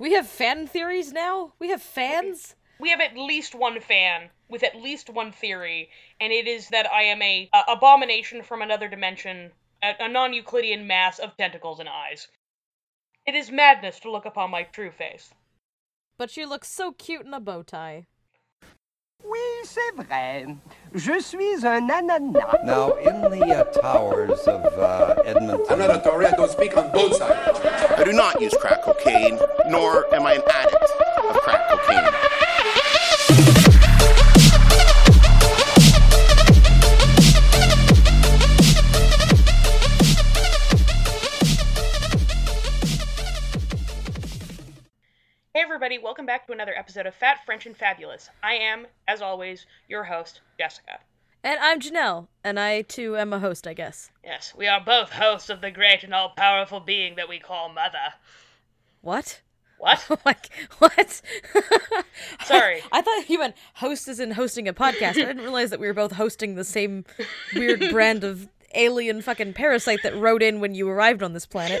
We have fan theories now? We have fans? We have at least one fan with at least one theory, and it is that I am a, a abomination from another dimension, a, a non-Euclidean mass of tentacles and eyes. It is madness to look upon my true face. But you look so cute in a bow tie. Oui, c'est vrai. Je suis un ananas. Now, in the uh, towers of uh, Edmonton. I'm not a Tory. I don't speak on both sides. I do not use crack cocaine, nor am I an addict of crack cocaine. Everybody, welcome back to another episode of Fat, French, and Fabulous. I am, as always, your host, Jessica. And I'm Janelle, and I too am a host, I guess. Yes, we are both hosts of the great and all-powerful being that we call Mother. What? What? Like, what? Sorry. I, thought you meant host as in hosting a podcast. I didn't realize that we were both hosting the same weird brand of alien fucking parasite that rode in when you arrived on this planet.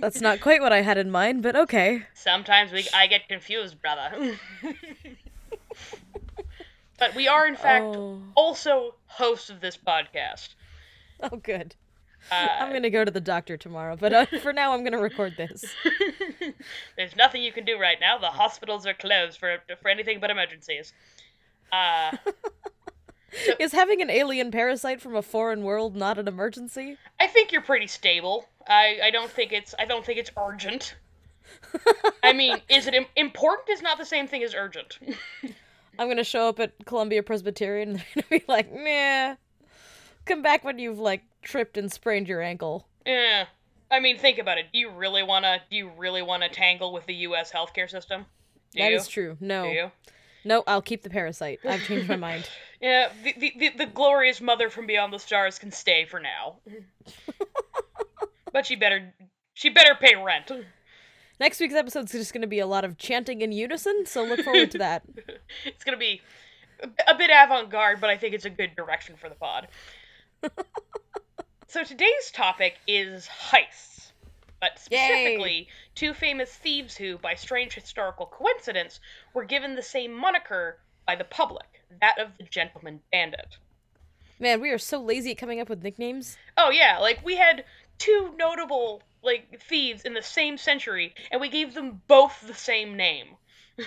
That's not quite what I had in mind, but okay. Sometimes we I get confused, brother. but we are in fact Oh. also hosts of this podcast. Oh, good. Uh, I'm gonna go to the doctor tomorrow, but uh, for now, I'm gonna record this. There's nothing you can do right now. The hospitals are closed for for anything but emergencies. Uh, Is having an alien parasite from a foreign world not an emergency? I think you're pretty stable. I, I don't think it's I don't think it's urgent. I mean, is it Im- important? Is not the same thing as urgent. I'm gonna show up at Columbia Presbyterian and they're gonna be like, nah. Come back when you've like tripped and sprained your ankle. yeah. I mean, think about it. Do you really wanna do you really wanna tangle with the U.S. healthcare system? Do That you? is true. No. No, I'll keep the parasite. I've changed my mind. Yeah, the, the, the, the glorious mother from beyond the stars can stay for now. but she better she better pay rent. Next week's episode's just gonna be a lot of chanting in unison, so look forward to that. It's gonna be a, a bit avant-garde, but I think it's a good direction for the pod. so today's topic is heists, but specifically two famous thieves who, by strange historical coincidence, were given the same moniker by the public, that of the gentleman bandit. Man, we are so lazy at coming up with nicknames. Oh yeah, like we had two notable like thieves in the same century, and we gave them both the same name.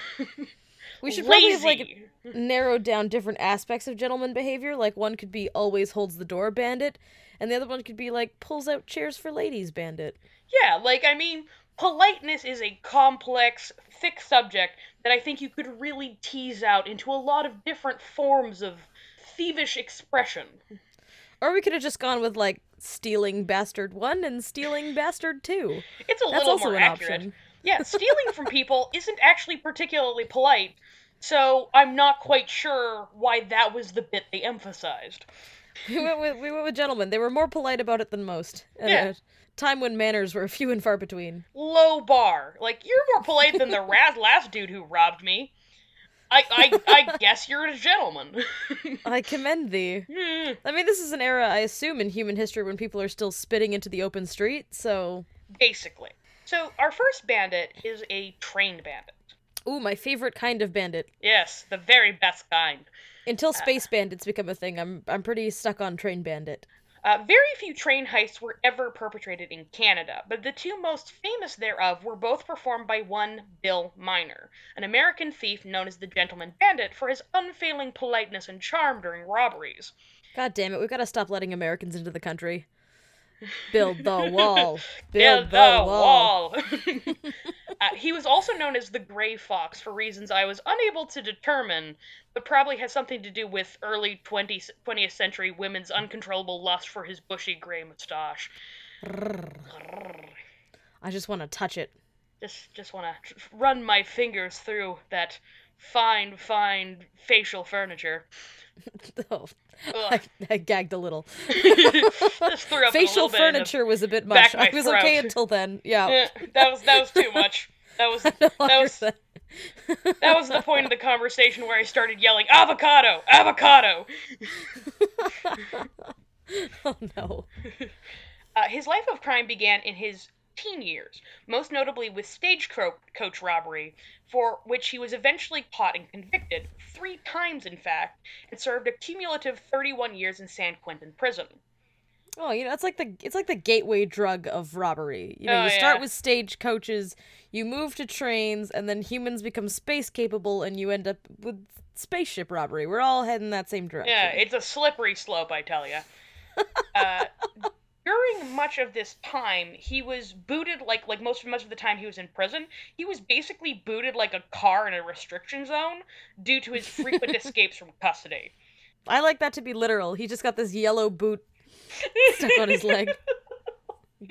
We should probably have like Lazy. narrowed down different aspects of gentleman behavior. Like one could be always holds the door bandit, and the other one could be like pulls out chairs for ladies bandit. Yeah, like I mean, politeness is a complex, thick subject that I think you could really tease out into a lot of different forms of thievish expression. Or we could have just gone with like stealing bastard one and stealing bastard two. It's a That's little also more an accurate. option. Yeah, stealing from people isn't actually particularly polite, so I'm not quite sure why that was the bit they emphasized. We went with we went with gentlemen. They were more polite about it than most. Yeah. time when manners were few and far between. low bar. Like you're more polite than the last dude who robbed me. I I, I guess you're a gentleman. I commend thee. Hmm, I mean, this is an era, I assume, in human history when people are still spitting into the open street. So, Basically. So our first bandit is a trained bandit. ooh, my favorite kind of bandit. Yes, the very best kind. Until space bandits become a thing, I'm I'm pretty stuck on train bandit. Uh, very few train heists were ever perpetrated in Canada, but the two most famous thereof were both performed by one Bill Miner, an American thief known as the Gentleman Bandit for his unfailing politeness and charm during robberies. God damn it, we've got to stop letting Americans into the country. Build the wall. Build Build the the wall. wall. uh, he was also known as the Gray Fox for reasons I was unable to determine, but probably has something to do with early 20th, 20th century women's uncontrollable lust for his bushy gray mustache. I just want to touch it. Just, just want to run my fingers through that fine, fine facial furniture. Oh, I, I gagged a little. just threw up a Facial little bit in the- furniture was a bit much. I was okay until then. Yeah. Yeah, that was that was too much. That was that was that. that was the point of the conversation where I started yelling avocado, avocado. oh no. Uh, his life of crime began in his 15 years, most notably with stagecoach robbery, for which he was eventually caught and convicted, three times in fact, and served a cumulative 31 years in San Quentin prison. Oh, you know, it's like the it's like the gateway drug of robbery. You know, Oh, you start yeah. with stagecoaches, you move to trains, and then humans become space capable, and you end up with spaceship robbery. We're all heading that same direction. Yeah, it's a slippery slope, I tell you. uh, during much of this time, he was booted like like most much of the time he was in prison. He was basically booted like a car in a restriction zone due to his frequent escapes from custody. I like that to be literal. He just got this yellow boot stuck on his leg.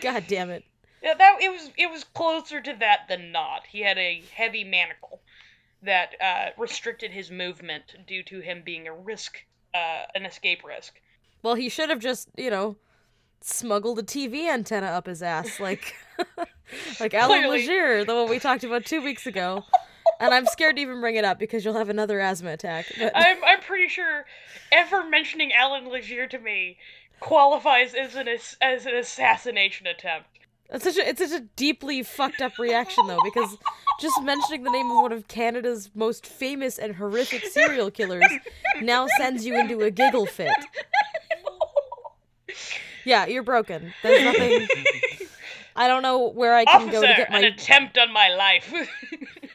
God damn it. Yeah, that it was it was closer to that than not. He had a heavy manacle that uh, restricted his movement due to him being a risk, uh, an escape risk. Well, he should have just, you know, smuggled a TV antenna up his ass, like, like Alan Clearly. Legere, the one we talked about two weeks ago. And I'm scared to even bring it up because you'll have another asthma attack. But I'm I'm pretty sure ever mentioning Alan Legere to me qualifies as an as an assassination attempt. it's such a it's such a deeply fucked up reaction though, because just mentioning the name of one of Canada's most famous and horrific serial killers now sends you into a giggle fit. Yeah, you're broken. There's nothing. I don't know where I can Officer, go to get my. an attempt on my life.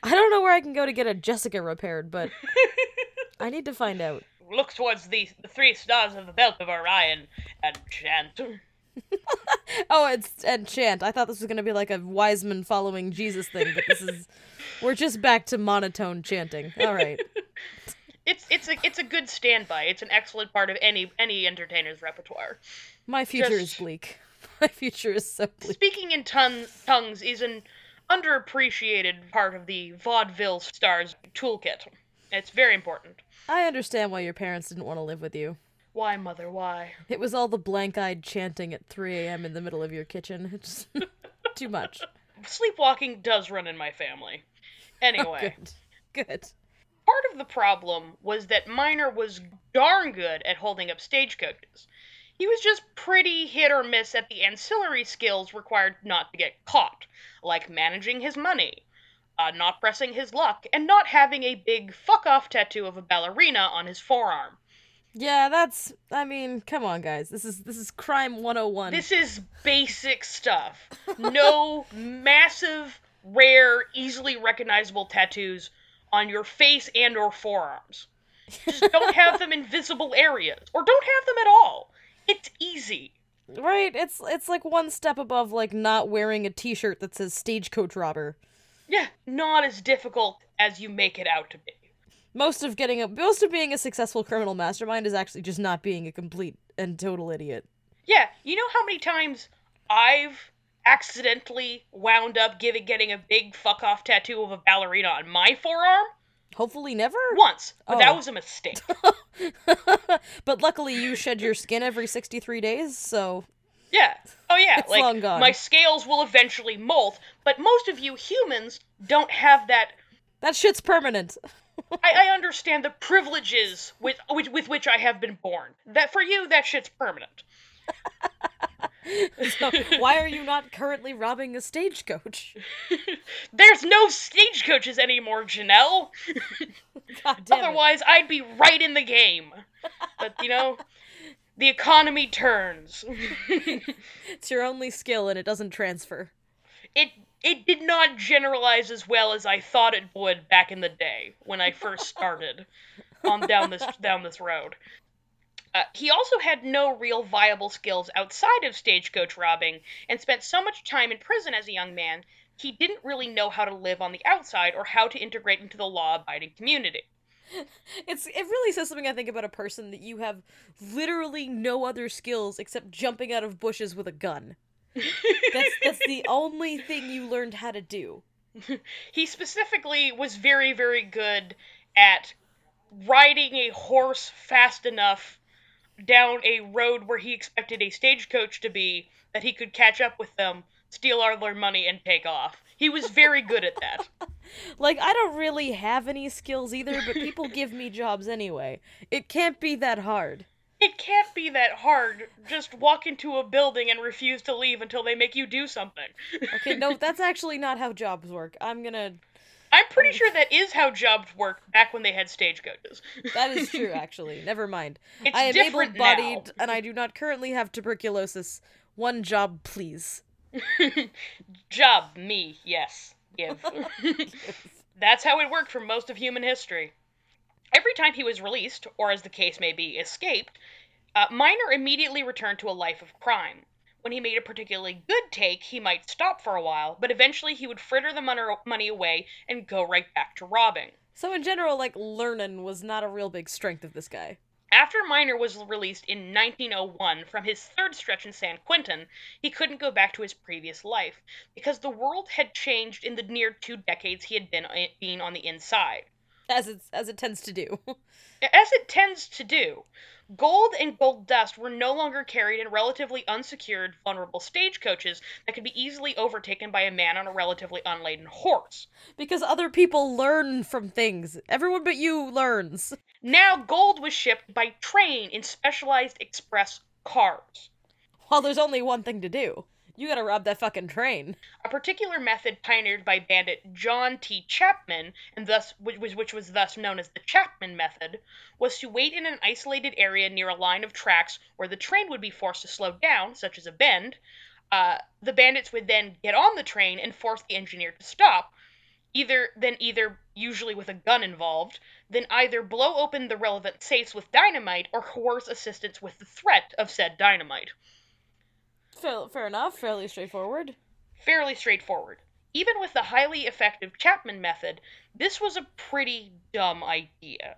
I don't know where I can go to get a Jessica repaired, but I need to find out. Look towards the, the three stars of the belt of Orion and chant. Oh, it's and chant. I thought this was gonna be like a Wiseman following Jesus thing, but this is we're just back to monotone chanting. All right. It's it's a it's a good standby. It's an excellent part of any any entertainer's repertoire. My future is bleak. My future is so bleak. Speaking in ton- tongues is an underappreciated part of the vaudeville stars toolkit. It's very important. I understand why your parents didn't want to live with you. Why, mother? Why? It was all the blank-eyed chanting at 3 a.m. in the middle of your kitchen. It's too much. Sleepwalking does run in my family. Anyway. Oh, good. Good. Part of the problem was that Miner was darn good at holding up stagecoaches. He was just pretty hit or miss at the ancillary skills required not to get caught, like managing his money, uh, not pressing his luck, and not having a big fuck off tattoo of a ballerina on his forearm. Yeah, that's. I mean, come on, guys. This is this is crime 101. This is basic stuff. No massive, rare, easily recognizable tattoos on your face and or forearms. Just don't have them in visible areas or don't have them at all. It's easy. Right? It's it's like one step above like not wearing a t-shirt that says stagecoach robber. Yeah, not as difficult as you make it out to be. Most of getting a most of being a successful criminal mastermind is actually just not being a complete and total idiot. Yeah, you know how many times I've accidentally wound up giving getting a big fuck off tattoo of a ballerina on my forearm? Hopefully never. Once, but that Oh. was a mistake. but luckily you shed your skin every 63 days, so Yeah. Oh yeah. It's like long gone. my scales will eventually molt, but most of you humans don't have that. that shit's permanent. I, I understand the privileges with, with with which I have been born. That for you, that shit's permanent. So why are you not currently robbing a stagecoach? There's no stagecoaches anymore, Janelle. God damn it. Otherwise, I'd be right in the game. But you know, the economy turns. It's your only skill and it doesn't transfer. it it did not generalize as well as I thought it would back in the day when I first started on down this down this road. Uh, he also had no real viable skills outside of stagecoach robbing and spent so much time in prison as a young man he didn't really know how to live on the outside or how to integrate into the law-abiding community. It's it really says something I think about a person that you have literally no other skills except jumping out of bushes with a gun. That's that's the only thing you learned how to do. He specifically was very, very good at riding a horse fast enough down a road where he expected a stagecoach to be that he could catch up with them, steal all their money, and take off. He was very good at that. Like I don't really have any skills either, but people give me jobs anyway. It can't be that hard. It can't be that hard. Just walk into a building and refuse to leave until they make you do something. Okay, no, that's actually not how jobs work. I'm gonna. I'm pretty sure that is how jobs worked back when they had stagecoaches. That is true, actually. Never mind. It's I am able-bodied, and I do not currently have tuberculosis. One job, please. Job, me, yes. Give. That's how it worked for most of human history. Every time he was released, or as the case may be, escaped, uh, Miner immediately returned to a life of crime. When he made a particularly good take, he might stop for a while, but eventually he would fritter the money away and go right back to robbing. So in general, like learning was not a real big strength of this guy. After Miner was released in 1901 from his third stretch in San Quentin, he couldn't go back to his previous life because the world had changed in the near two decades he had been uh, been on the inside. As it as it tends to do. As it tends to do, gold and gold dust were no longer carried in relatively unsecured, vulnerable stagecoaches that could be easily overtaken by a man on a relatively unladen horse. because other people learn from things. Everyone but you learns. Now, gold was shipped by train in specialized express cars. Well, there's only one thing to do. You gotta rob that fucking train. A particular method pioneered by bandit John T. Chapman, and thus which was, which was thus known as the Chapman method, was to wait in an isolated area near a line of tracks where the train would be forced to slow down, such as a bend. Uh, the bandits would then get on the train and force the engineer to stop, either then either usually with a gun involved, then either blow open the relevant safes with dynamite or coerce assistance with the threat of said dynamite. Fair, fair enough. Fairly straightforward. fairly straightforward. Even with the highly effective Chapman method, this was a pretty dumb idea.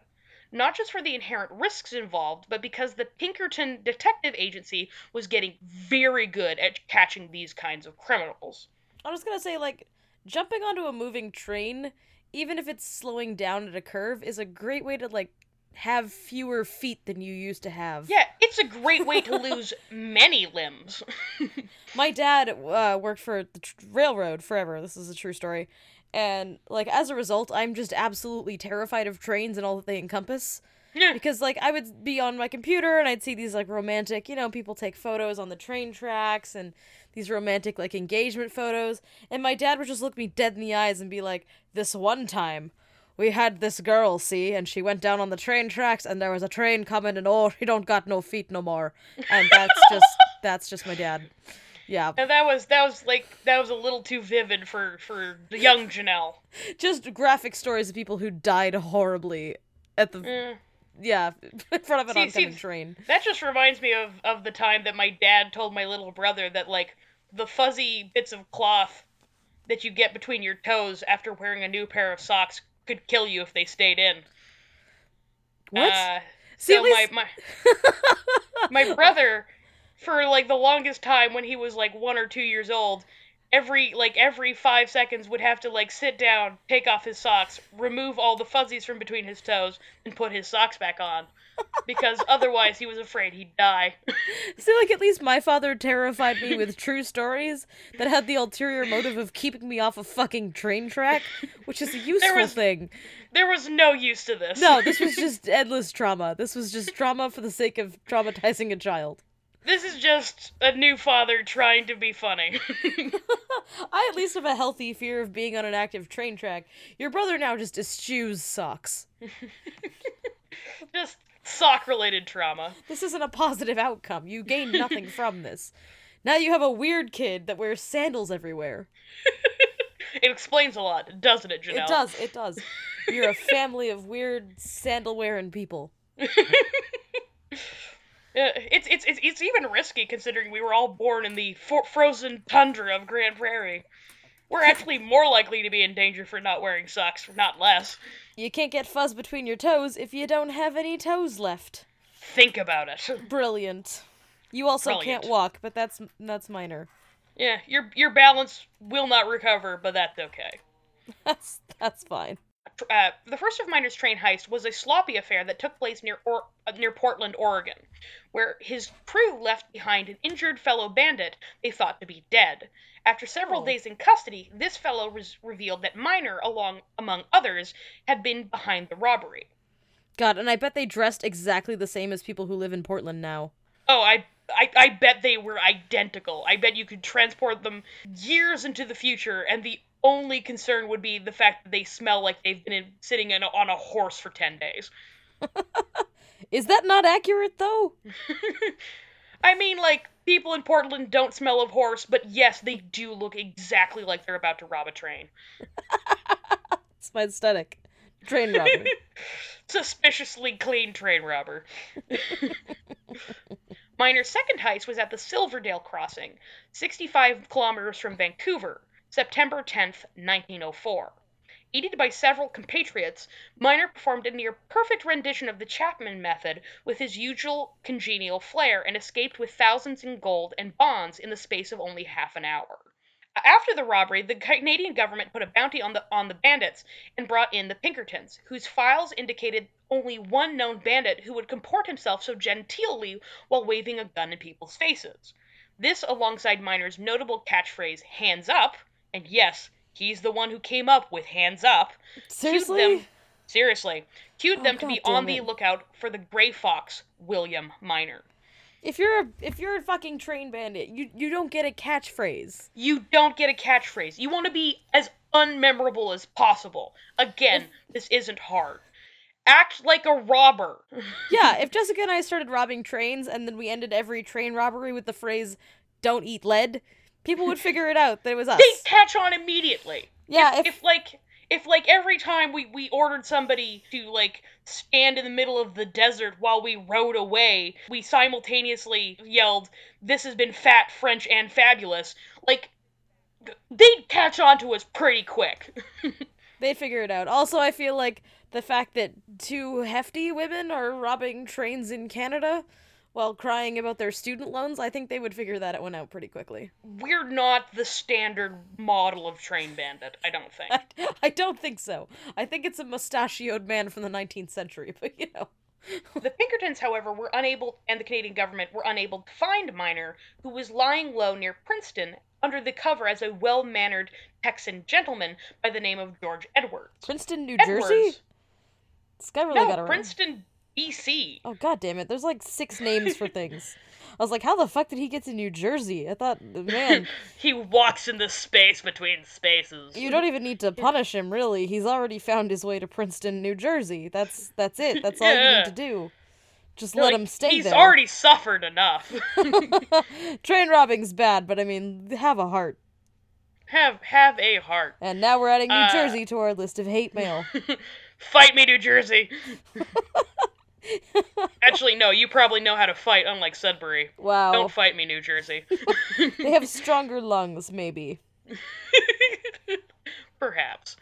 Not just for the inherent risks involved, but because the Pinkerton Detective Agency was getting very good at catching these kinds of criminals. I was gonna say, like, jumping onto a moving train, even if it's slowing down at a curve, is a great way to, like, have fewer feet than you used to have. Yeah, it's a great way to lose many limbs. My dad uh, worked for the tr- railroad forever. This is a true story. And, like, as a result, I'm just absolutely terrified of trains and all that they encompass. Yeah. Because, like, I would be on my computer and I'd see these, like, romantic, you know, people take photos on the train tracks and these romantic, like, engagement photos. And my dad would just look me dead in the eyes and be like, This one time, we had this girl, see, and she went down on the train tracks and there was a train coming and oh, she don't got no feet no more. And that's just, that's just my dad. Yeah. and that was that was like that was a little too vivid for for the young Janelle. just graphic stories of people who died horribly at the Mm. yeah in front of an See- oncoming see, train. That just reminds me of, of the time that my dad told my little brother that like the fuzzy bits of cloth that you get between your toes after wearing a new pair of socks could kill you if they stayed in. What? Uh, See, so least- my my my brother, for like the longest time when he was like one or two years old, every like every five seconds would have to like sit down, take off his socks, remove all the fuzzies from between his toes, and put his socks back on, because otherwise he was afraid he'd die. See, like at least my father terrified me with true stories that had the ulterior motive of keeping me off a fucking train track, which is a useful was- thing. there was no use to this. No, this was just endless trauma. This was just trauma for the sake of traumatizing a child. This is just a new father trying to be funny. I at least have a healthy fear of being on an active train track. Your brother now just eschews socks. just sock related trauma. This isn't a positive outcome. You gain nothing from this. Now you have a weird kid that wears sandals everywhere. It explains a lot, doesn't it, Janelle? It does, it does. You're a family of weird sandal wearing people. Uh, it's, it's it's it's even risky considering we were all born in the fo- frozen tundra of Grande Prairie. We're actually more likely to be in danger for not wearing socks, not less. You can't get fuzz between your toes if you don't have any toes left. Think about it. Brilliant. You also Brilliant. can't walk, but that's that's minor. Yeah, your your balance will not recover, but that's okay. That's that's fine. Uh, the first of Miner's train heist was a sloppy affair that took place near or- uh, near Portland, Oregon, where his crew left behind an injured fellow bandit they thought to be dead. After several Oh. days in custody, this fellow was revealed that Miner, along among others, had been behind the robbery. God, and I bet they dressed exactly the same as people who live in Portland now. Oh, I, I I bet they were identical. I bet you could transport them years into the future, and the only concern would be the fact that they smell like they've been in, sitting in a, on a horse for ten days. Is that not accurate though? I mean, like people in Portland don't smell of horse, but yes, they do look exactly like they're about to rob a train. It's my aesthetic. Train robbery. Suspiciously clean train robber. Miner's second heist was at the Silverdale Crossing, 65 kilometers from Vancouver, September 10th, 1904. Aided by several compatriots, Miner performed a near perfect rendition of the Chapman method with his usual congenial flair and escaped with thousands in gold and bonds in the space of only half an hour. After the robbery, the Canadian government put a bounty on the on the bandits and brought in the Pinkertons, whose files indicated only one known bandit who would comport himself so genteelly while waving a gun in people's faces. This, alongside Miner's notable catchphrase "Hands up," and yes, he's the one who came up with "Hands up," cued Seriously? them seriously cued Oh, them to be on damn the lookout for the gray fox William Miner. If you're a if you're a fucking train bandit, you you don't get a catchphrase. You don't get a catchphrase. You want to be as unmemorable as possible. Again, this isn't hard. Act like a robber. Yeah, if Jessica and I started robbing trains and then we ended every train robbery with the phrase "Don't eat lead," people would figure it out that it was us. They'd catch on immediately. Yeah, if, if- if like if like every time we we ordered somebody to like stand in the middle of the desert while we rode away, we simultaneously yelled, "This has been fat, French, and fabulous." Like they'd catch on to us pretty quick. They'd figure it out. Also, I feel like the fact that two hefty women are robbing trains in Canada while crying about their student loans, I think they would figure that one out pretty quickly. We're not the standard model of train bandit, I don't think. I don't think so. I think it's a mustachioed man from the 19th century, but you know. The Pinkertons, however, were unable, and the Canadian government were unable to find Miner, who was lying low near Princeton under the cover as a well mannered Texan gentleman by the name of George Edwards. Princeton, New Edwards? Jersey? This guy really no, got around. Princeton, BC. Oh god damn it! There's like six names for things. I was like, how the fuck did he get to New Jersey? I thought, man, He walks in the space between spaces. you don't even need to punish him. Really, he's already found his way to Princeton, New Jersey. That's that's it. That's all you need to do. Just Like, let him stay He's there. already suffered enough. Train robbing's bad, but I mean, have a heart. have have a heart. And now we're adding New Uh, Jersey to our list of hate mail. Fight me, New Jersey. Actually, no. You probably know how to fight, unlike Sudbury. Wow, Don't fight me, New Jersey. they have stronger lungs, maybe. Perhaps.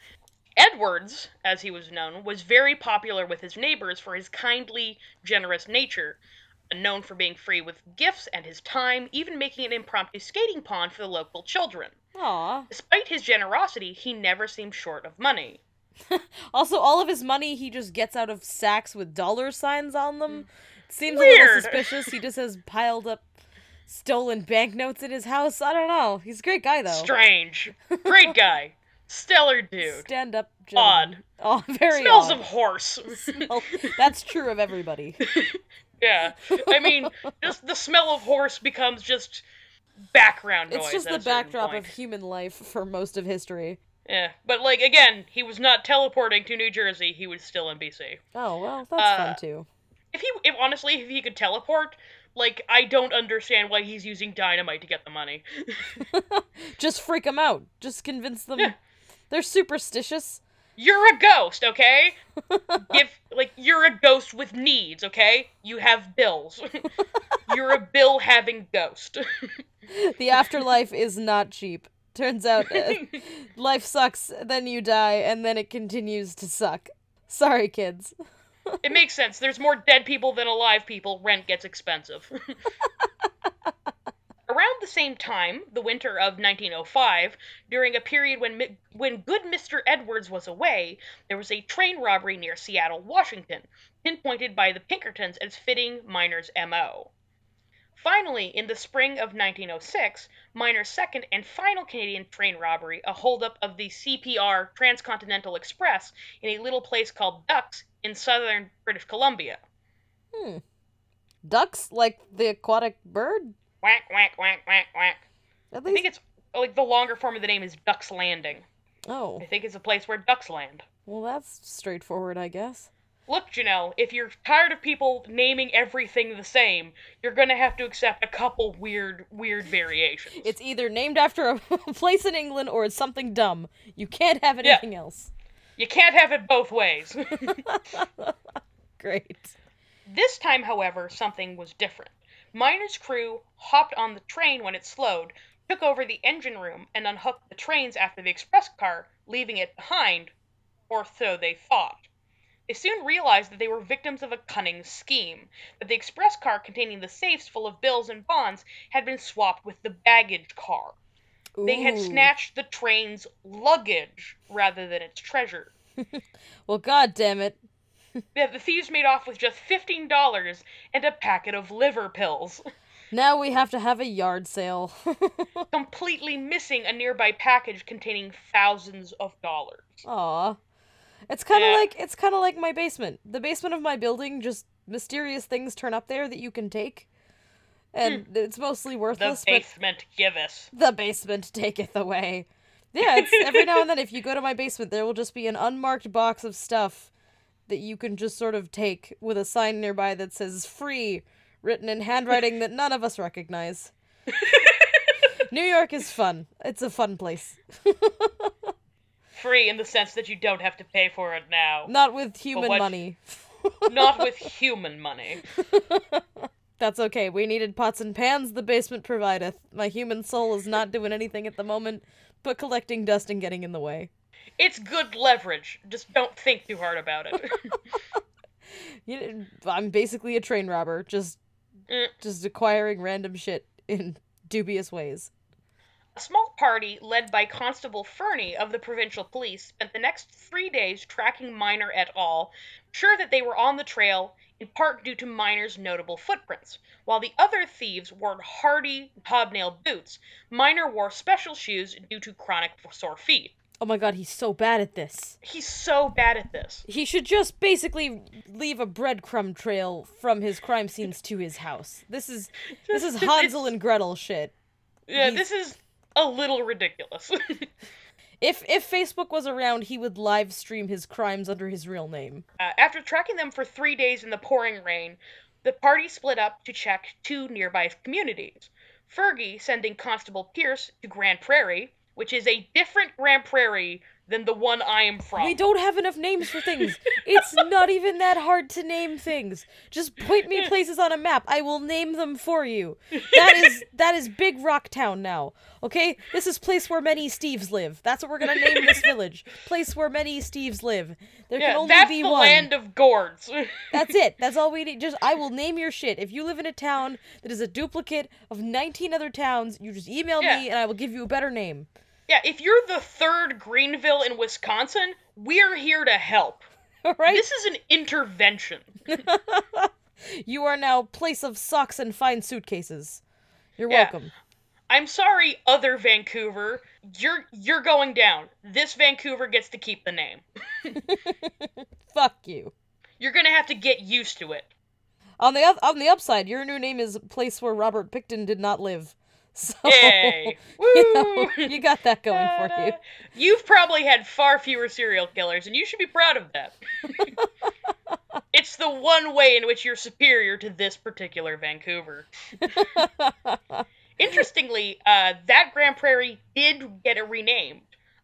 Edwards, as he was known, was very popular with his neighbors for his kindly, generous nature, known for being free with gifts and his time, even making an impromptu skating pond for the local children. Aw. Despite his generosity, he never seemed short of money. Also, all of his money he just gets out of sacks with dollar signs on them. Hmm. Seems a little suspicious. He just has piled up stolen banknotes in his house. I don't know. He's a great guy though. Strange. Great guy. Stellar dude. Stand up. Odd. Oh, very Smells odd. of horse. Smell- That's true of everybody. yeah. I mean, just the smell of horse becomes just background noise. It's just the backdrop point. of human life for most of history. Yeah, but like again, he was not teleporting to New Jersey. He was still in BC. Oh well, that's Uh, fun too. If he, if honestly, if he could teleport, like I don't understand why he's using dynamite to get the money. Just freak them out. Just convince them. Yeah. They're superstitious. You're a ghost, okay? Give like you're a ghost with needs, okay? You have bills. you're a bill having ghost. The afterlife is not cheap. Turns out uh, life sucks, then you die, and then it continues to suck. Sorry, kids. it makes sense. There's more dead people than alive people. Rent gets expensive. Around the same time, the winter of 1905, during a period when Mi- when good Mr. Edwards was away, there was a train robbery near Seattle, Washington, pinpointed by the Pinkertons as fitting Miner's MO. Finally, in the spring of 1906, Miner's second and final Canadian train robbery, a holdup of the CPR Transcontinental Express in a little place called Ducks in southern British Columbia. Hmm. Ducks, like the aquatic bird? Whack, whack, whack, whack, whack. At I think it's like the longer form of the name is Ducks Landing. Oh, I think it's a place where ducks land. well, that's straightforward, I guess. Look, Janelle, if you're tired of people naming everything the same, you're gonna have to accept a couple weird, weird variations. It's either named after a place in England or it's something dumb. You can't have anything else. You can't have it both ways. Great. This time, however, something was different. Miner's crew hopped on the train when it slowed, took over the engine room, and unhooked the trains after the express car, leaving it behind, or so they thought. They soon realized that they were victims of a cunning scheme, that the express car containing the safes full of bills and bonds had been swapped with the baggage car. They had snatched the train's luggage rather than its treasure. Well, god damn it. Yeah, the thieves made off with just $15 and a packet of liver pills. Now we have to have a yard sale. completely missing a nearby package containing thousands of dollars. Aw. It's kind of Yeah. like it's kind of like my basement. The basement of my building just mysterious things turn up there that you can take. And hmm. it's mostly The worthless, but basement giveth. the basement taketh away. Yeah, it's every now and then if you go to my basement there will just be an unmarked box of stuff that you can just sort of take with a sign nearby that says free written in handwriting that none of us recognize. New York is fun. It's a fun place. Free in the sense that you don't have to pay for it now. Not with human what- money. Not with human money. That's okay. We needed pots and pans, the basement provideth. My human soul is not doing anything at the moment but collecting dust and getting in the way. It's good leverage. Just don't think too hard about it. You I'm basically a train robber, just Mm. just acquiring random shit in dubious ways. A small party led by Constable Fernie of the provincial police spent the next three days tracking Miner et al., sure that they were on the trail, in part due to Miner's notable footprints. While the other thieves wore hardy hobnailed boots, Miner wore special shoes due to chronic sore feet. Oh my god, he's so bad at this. He's so bad at this. He should just basically leave a breadcrumb trail from his crime scenes to his house. This is this is Hansel and Gretel shit. Yeah, He's- this is a little ridiculous. If if Facebook was around, he would live stream his crimes under his real name. Uh, after tracking them for three days in the pouring rain, the party split up to check two nearby communities. Fernie sending Constable Pierce to Grand Prairie, which is a different Grand Prairie than the one I am from. We don't have enough names for things. It's not even that hard to name things. Just point me places on a map. I will name them for you. That is that is Big Rock Town now. Okay? This is place where many Steves live. That's what we're gonna name this village. Place where many Steves live. There can Yeah, only that's be the one. land of gourds. That's it. That's all we need. Just I will name your shit. If you live in a town that is a duplicate of 19 other towns, you just email Yeah. me and I will give you a better name. Yeah, if you're the third Greenville in Wisconsin, we're here to help. All right? This is an intervention. You are now place of socks and fine suitcases. You're Yeah. welcome. I'm sorry, other Vancouver. You're you're going down. This Vancouver gets to keep the name. Fuck you. You're gonna have to get used to it. On the up, on the upside, your new name is place where Robert Pickton did not live. So Yay! you, know, you got that going for you. You've probably had far fewer serial killers, and you should be proud of that. it's the one way in which you're superior to this particular Vancouver. Interestingly, uh, that Grand Prairie did get a renamed.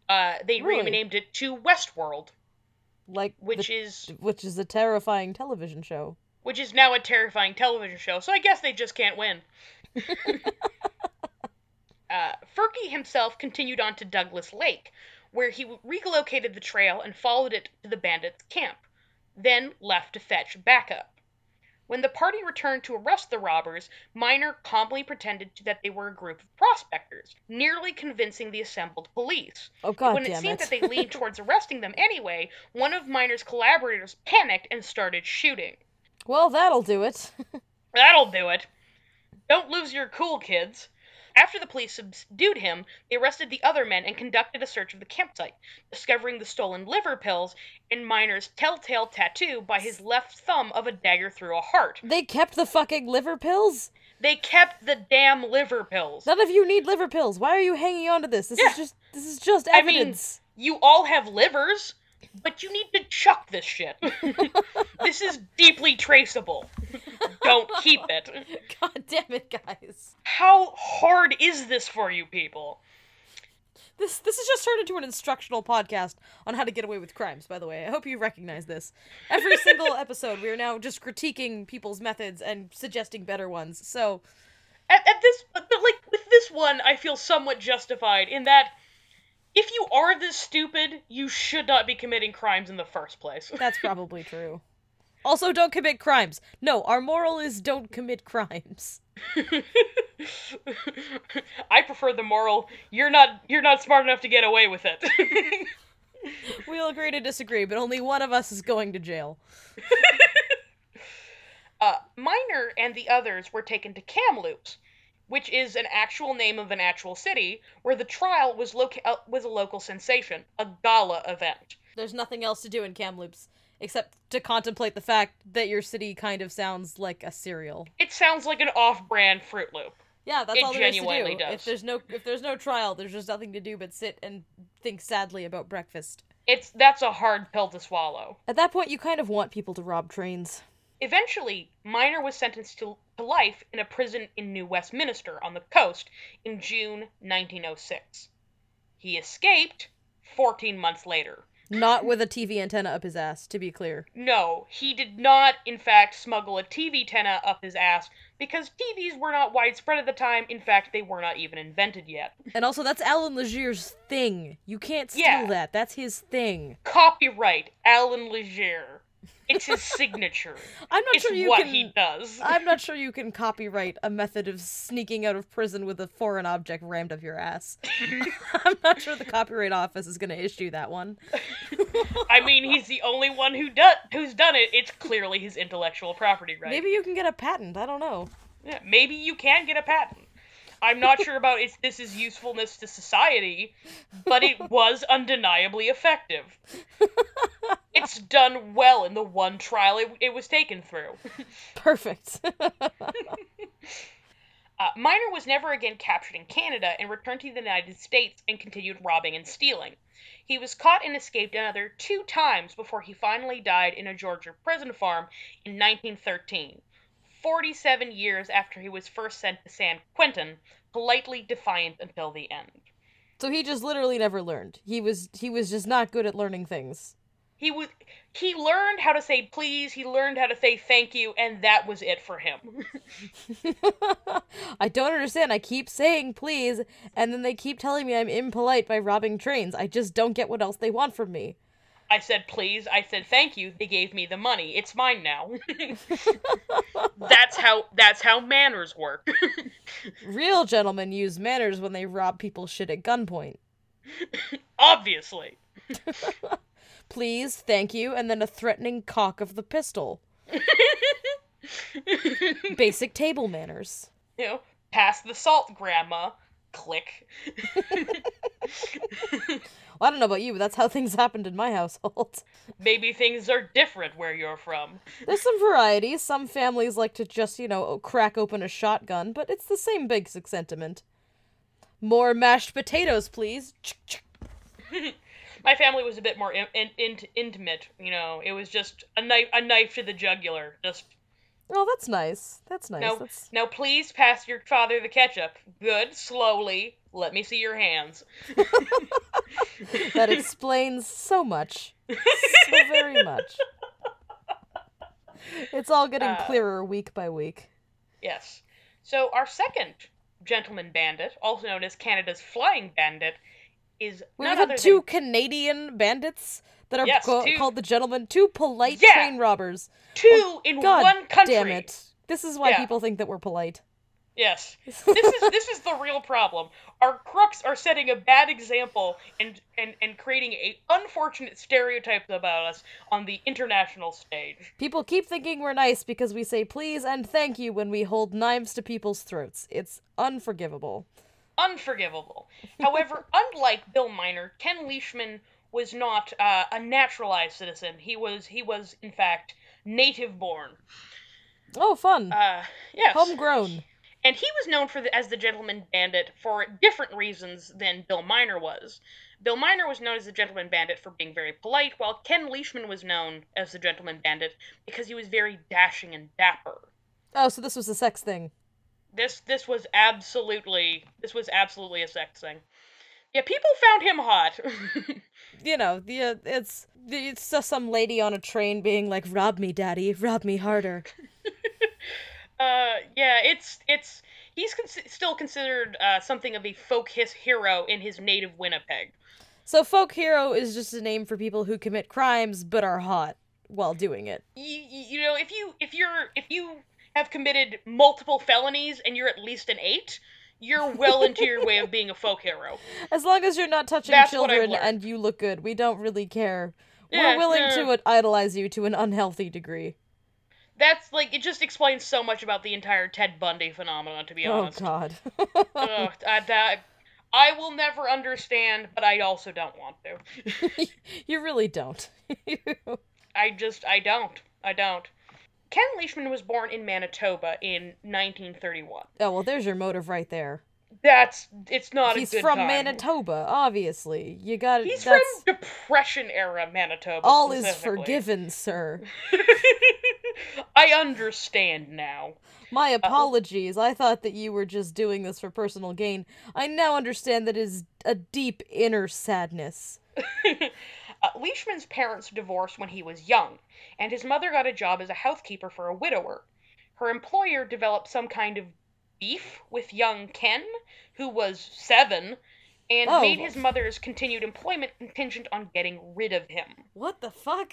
Uh, they Really? renamed it to Westworld, Like which the- is which is a terrifying television show. which is now a terrifying television show. So I guess they just can't win. Uh, Fernie himself continued on to Douglas Lake, where he relocated the trail and followed it to the bandits' camp, then left to fetch backup. When the party returned to arrest the robbers, Miner calmly pretended that they were a group of prospectors, nearly convincing the assembled police. Oh god when it seemed it. that they leaned towards arresting them anyway, one of Miner's collaborators panicked and started shooting. well, that'll do it. That'll do it. Don't lose your cool, kids. After the police subdued him, they arrested the other men and conducted a search of the campsite, discovering the stolen liver pills and Miner's telltale tattoo by his left thumb of a dagger through a heart. They kept the fucking liver pills? They kept the damn liver pills. None of you need liver pills. Why are you hanging on to this? This Yeah. is just this is just I mean, evidence. You all have livers, but you need to chuck this shit. this is deeply traceable. Don't keep it. God damn it, guys. How hard is this for you people? This this has just turned into an instructional podcast on how to get away with crimes, by the way. I hope you recognize this. Every single episode we are now just critiquing people's methods and suggesting better ones. So At, at this, but, but like with this one, I feel somewhat justified in that if you are this stupid, you should not be committing crimes in the first place. that's probably true. Also, don't commit crimes. No, our moral is don't commit crimes. I prefer the moral. You're not. You're not smart enough to get away with it. We'll agree to disagree, but only one of us is going to jail. uh, Miner and the others were taken to Kamloops, which is an actual name of an actual city, where the trial was loca- uh, was a local sensation, a gala event. There's nothing else to do in Kamloops except to contemplate the fact that your city kind of sounds like a cereal. It sounds like an off-brand Fruit Loop. Yeah, that's It all there is to genuinely do. does. If there's no if there's no trial, there's just nothing to do but sit and think sadly about breakfast. It's that's a hard pill to swallow. At that point, you kind of want people to rob trains. Eventually, Miner was sentenced to, to life in a prison in New Westminster on the coast in June 1906. He escaped 14 months later. Not with a TV antenna up his ass, to be clear. No, he did not, in fact, smuggle a TV antenna up his ass because TVs were not widespread at the time. In fact, they were not even invented yet. And also, that's Alan Legere's thing. You can't steal Yeah. that. That's his thing. Copyright Alan Legere. It's his signature. I'm not it's sure you what can. he does. I'm not sure you can copyright a method of sneaking out of prison with a foreign object rammed up your ass. I'm not sure the Copyright Office is going to issue that one. I mean, he's the only one who do- who's done it. It's clearly his intellectual property right. Maybe you can get a patent. I don't know. Yeah, maybe you can get a patent. I'm not sure about its this is usefulness to society, but it was undeniably effective. It's done well in the one trial it, it was taken through. Perfect. Uh, Miner was never again captured in Canada and returned to the United States and continued robbing and stealing. He was caught and escaped another two times before he finally died in a Georgia prison farm in 1913, 47 years after he was first sent to San Quentin, politely defiant until the end. so he just literally never learned. He was he was just not good at learning things. He would he learned how to say please, he learned how to say thank you, and that was it for him. I don't understand. I keep saying please, and then they keep telling me I'm impolite by robbing trains. I just don't get what else they want from me. I said please, I said thank you, they gave me the money. It's mine now. that's how that's how manners work. Real gentlemen use manners when they rob people's shit at gunpoint. Obviously. Please, thank you, and then a threatening cock of the pistol. Basic table manners. You know, pass the salt, grandma. Click. Well, I don't know about you, but that's how things happened in my household. Maybe things are different where you're from. There's some variety. Some families like to just, you know, crack open a shotgun, but it's the same basic sentiment. More mashed potatoes, please. My family was a bit more in, in, int intimate. You know, it was just a knife, a knife to the jugular. Just Oh, that's nice. That's nice. now, That's now, please pass your father the ketchup. Good, slowly. Let me see your hands. that explains so much. So very much. It's all getting Uh, clearer week by week. Yes. So our second gentleman bandit, also known as Canada's flying bandit, is none had two than Canadian bandits that are Yes, ca- two- called the gentlemen, two polite Yeah. train robbers. two in God one country. damn it. This is why Yeah. people think that we're polite. Yes. This is this is the real problem. Our crooks are setting a bad example and and and creating a unfortunate stereotypes about us on the international stage. People keep thinking we're nice because we say please and thank you when we hold knives to people's throats. It's unforgivable. Unforgivable. However, unlike Bill Miner, Ken Leishman was not uh, a naturalized citizen. He was he was in fact native born. Oh, fun. Uh, yes. Homegrown. And he was known for the, as the gentleman bandit for different reasons than Bill Miner was. Bill Miner was known as the gentleman bandit for being very polite, while Ken Leishman was known as the gentleman bandit because he was very dashing and dapper. Oh, so this was a sex thing. This this was absolutely this was absolutely a sex thing. Yeah, people found him hot. You know, the uh, it's it's just some lady on a train being like, "Rob me, daddy, rob me harder." uh, yeah, it's it's he's con- still considered uh, something of a folk his hero in his native Winnipeg. So, folk hero is just a name for people who commit crimes but are hot while doing it. you, you know if you if you're if you have committed multiple felonies and you're at least an eight you're well into your way of being a folk hero As long as you're not touching That's children and you look good, we don't really care. Yeah, We're willing yeah. to idolize you to an unhealthy degree. That's like it just explains so much about the entire ted bundy phenomenon to be honest. Oh honest God. Ugh, I, that, I will never understand but i also don't want to you really don't. i just i don't i don't ken leishman was born in manitoba in 1931 oh well, there's your motive right there. That's it's not He's a good from time. Manitoba, obviously. You got he's that's from depression era manitoba all is forgiven, sir. I understand now. My apologies. I thought that you were just doing this for personal gain. I now understand that it is a deep inner sadness. Uh, Leishman's parents divorced when he was young, and his mother got a job as a housekeeper for a widower. Her employer developed some kind of beef with young Ken, who was seven, and made his mother's continued employment contingent on getting rid of him. What the fuck?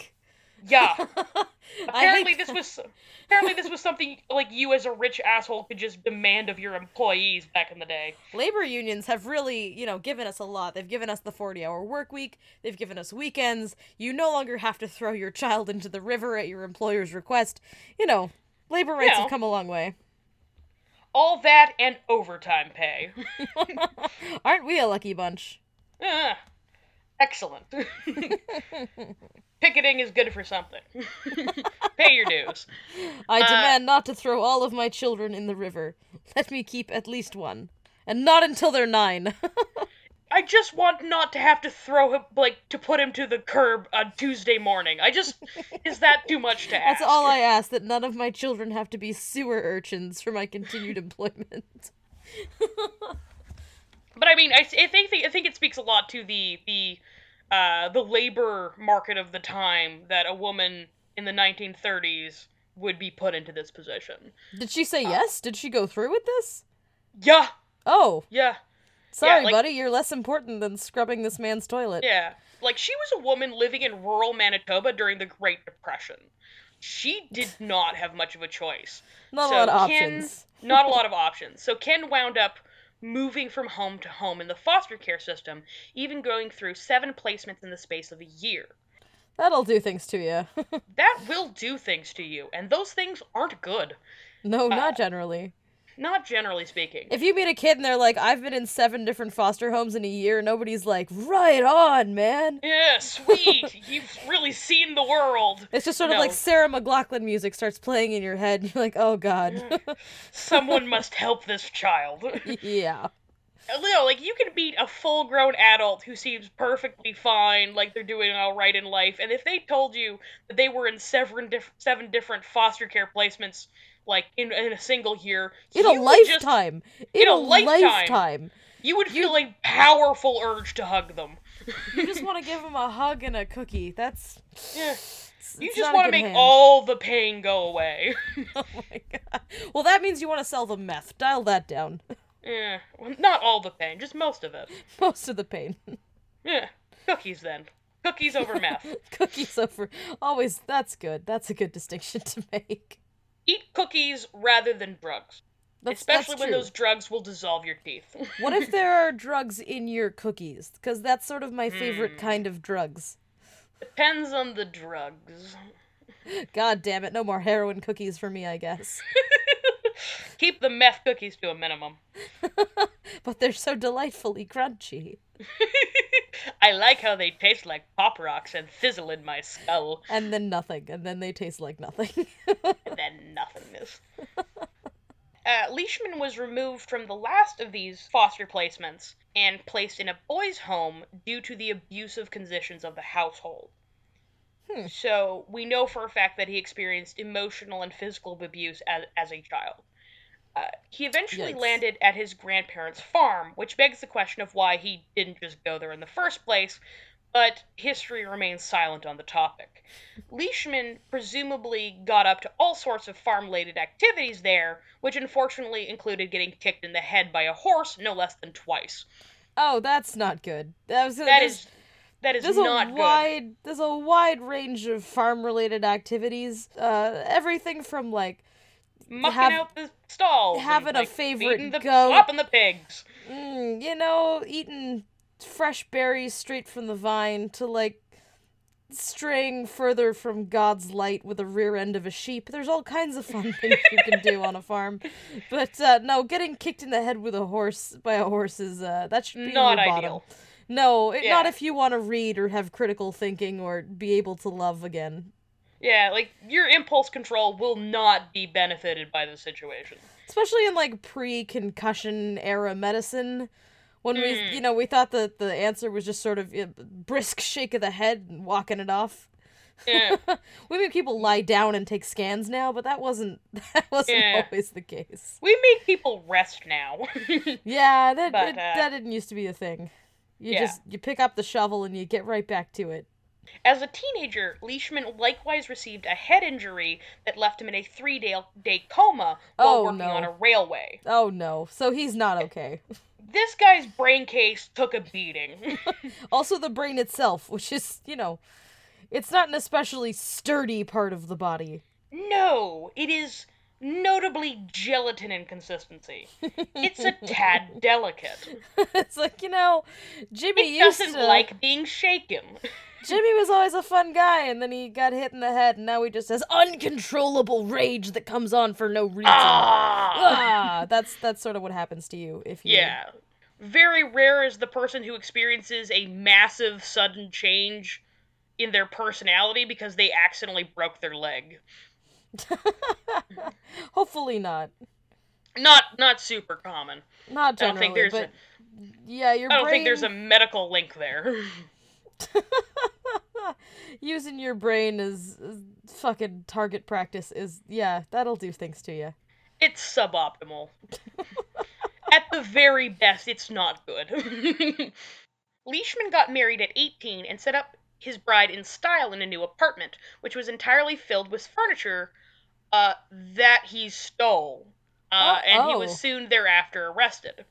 Yeah. Apparently this was apparently this was something like you as a rich asshole could just demand of your employees back in the day. labor unions have really, you know, given us a lot. They've given us the 40-hour work week. They've given us weekends. You no longer have to throw your child into the river at your employer's request. You know, labor rights No. have come a long way. All that and overtime pay. Aren't we a lucky bunch? Ah, excellent. Picketing is good for something. Pay your dues. I Uh, demand not to throw all of my children in the river. Let me keep at least one. And not until they're nine. I just want not to have to throw him, like, to put him to the curb on Tuesday morning. I just. Is that too much to ask? That's all I ask, that none of my children have to be sewer urchins for my continued employment. But I mean, I, I think I think it speaks a lot to the the uh, the labor market of the time that a woman in the 1930s would be put into this position. Did she say yes? Did she go through with this? Yeah, Oh, yeah, sorry, like- buddy, you're less important than scrubbing this man's toilet. yeah. Like she was a woman living in rural Manitoba during the Great Depression. She did not have much of a choice. Not So a lot of Ken- options. not a lot of options. So Ken wound up moving from home to home in the foster care system, even going through seven placements in the space of a year. That'll do things to you. That will do things to you, and those things aren't good. no, Uh, not generally. Not generally speaking. If you meet a kid and they're like, I've been in seven different foster homes in a year, nobody's like, right on, man. yeah, sweet. You've really seen the world. It's just sort of No. like Sarah McLachlan music starts playing in your head, and you're like, oh god. Someone must help this child. yeah. Uh, no, like you can meet a full-grown adult who seems perfectly fine, like they're doing all right in life, and if they told you that they were in seven diff- seven different foster care placements, like in, in a single year, In a would just- lifetime. In, a a lifetime. lifetime. you would feel a powerful urge to hug them. You just want to give them a hug and a cookie. That's. Yeah. it's- You it's just want to make hand. all the pain go away. Oh my god. Well, that means you want to sell them meth. Dial that down. yeah, well, not all the pain, just most of it. Most of the pain. Yeah, cookies then. Cookies over meth. Cookies over. Always. That's good. That's a good distinction to make. Eat cookies rather than drugs. That's, Especially that's when those drugs will dissolve your teeth. What if there are drugs in your cookies? Because that's sort of my favorite Hmm. kind of drugs. Depends on the drugs. God damn it, no more heroin cookies for me, I guess. Keep the meth cookies to a minimum. but they're so delightfully crunchy. I like how they taste like pop rocks and sizzle in my skull, And then nothing, and then they taste like nothing. and then nothingness. Uh, Leishman was removed from the last of these foster placements and placed in a boys' home due to the abusive conditions of the household. Hmm. So we know for a fact that he experienced emotional and physical abuse as, as a child. Uh, he eventually Yikes. landed at his grandparents' farm, which begs the question of why he didn't just go there in the first place, but history remains silent on the topic. Leishman presumably got up to all sorts of farm related activities there, which unfortunately included getting kicked in the head by a horse no less than twice. oh, that's not good. That was That is that is there's not a good. wide there's a wide range of farm related activities. Uh, everything from like Mucking have- out the stalls, and, having a favorite the goat. slopping the pigs. mm, you know, eating fresh berries straight from the vine to like straying further from God's light with the rear end of a sheep. There's all kinds of fun things you can do on a farm. But uh, no, getting kicked in the head with a horse by a horse is uh, that should be Not bottom. ideal. No, it, not if you want to read or have critical thinking or be able to love again. Yeah, like your impulse control will not be benefited by the situation. especially in like pre-concussion era medicine when we Mm. you know we thought that the answer was just sort of a brisk shake of the head and walking it off Yeah. we make people lie down and take scans now but that wasn't that wasn't Yeah. always the case we make people rest now. yeah that But, it- uh, that didn't used to be a thing you Yeah. just you pick up the shovel and you get right back to it As a teenager, Leishman likewise received a head injury that left him in a three day, day coma while Oh, working no. on a railway. oh no so he's not okay This guy's brain case took a beating. also the brain itself which is you know it's not an especially sturdy part of the body no, it is notably gelatin inconsistency. It's a tad delicate. it's like you know, Jimmy It used doesn't to like being shaken. Jimmy was always a fun guy, and then he got hit in the head, and now he just has uncontrollable rage that comes on for no reason. Ah! Ah, that's that's sort of what happens to you if you. Yeah. Very rare is the person who experiences a massive sudden change in their personality because they accidentally broke their leg. Hopefully not. Not not super common. Not I don't generally, think there's but a, yeah, your I don't brain think there's a medical link there. using your brain as, as fucking target practice is yeah, that'll do things to you. it's suboptimal. At the very best, it's not good. Leishman got married at 18 and set up his bride in style in a new apartment, which was entirely filled with furniture uh, that he stole. Uh, Oh, and he oh. was soon thereafter arrested.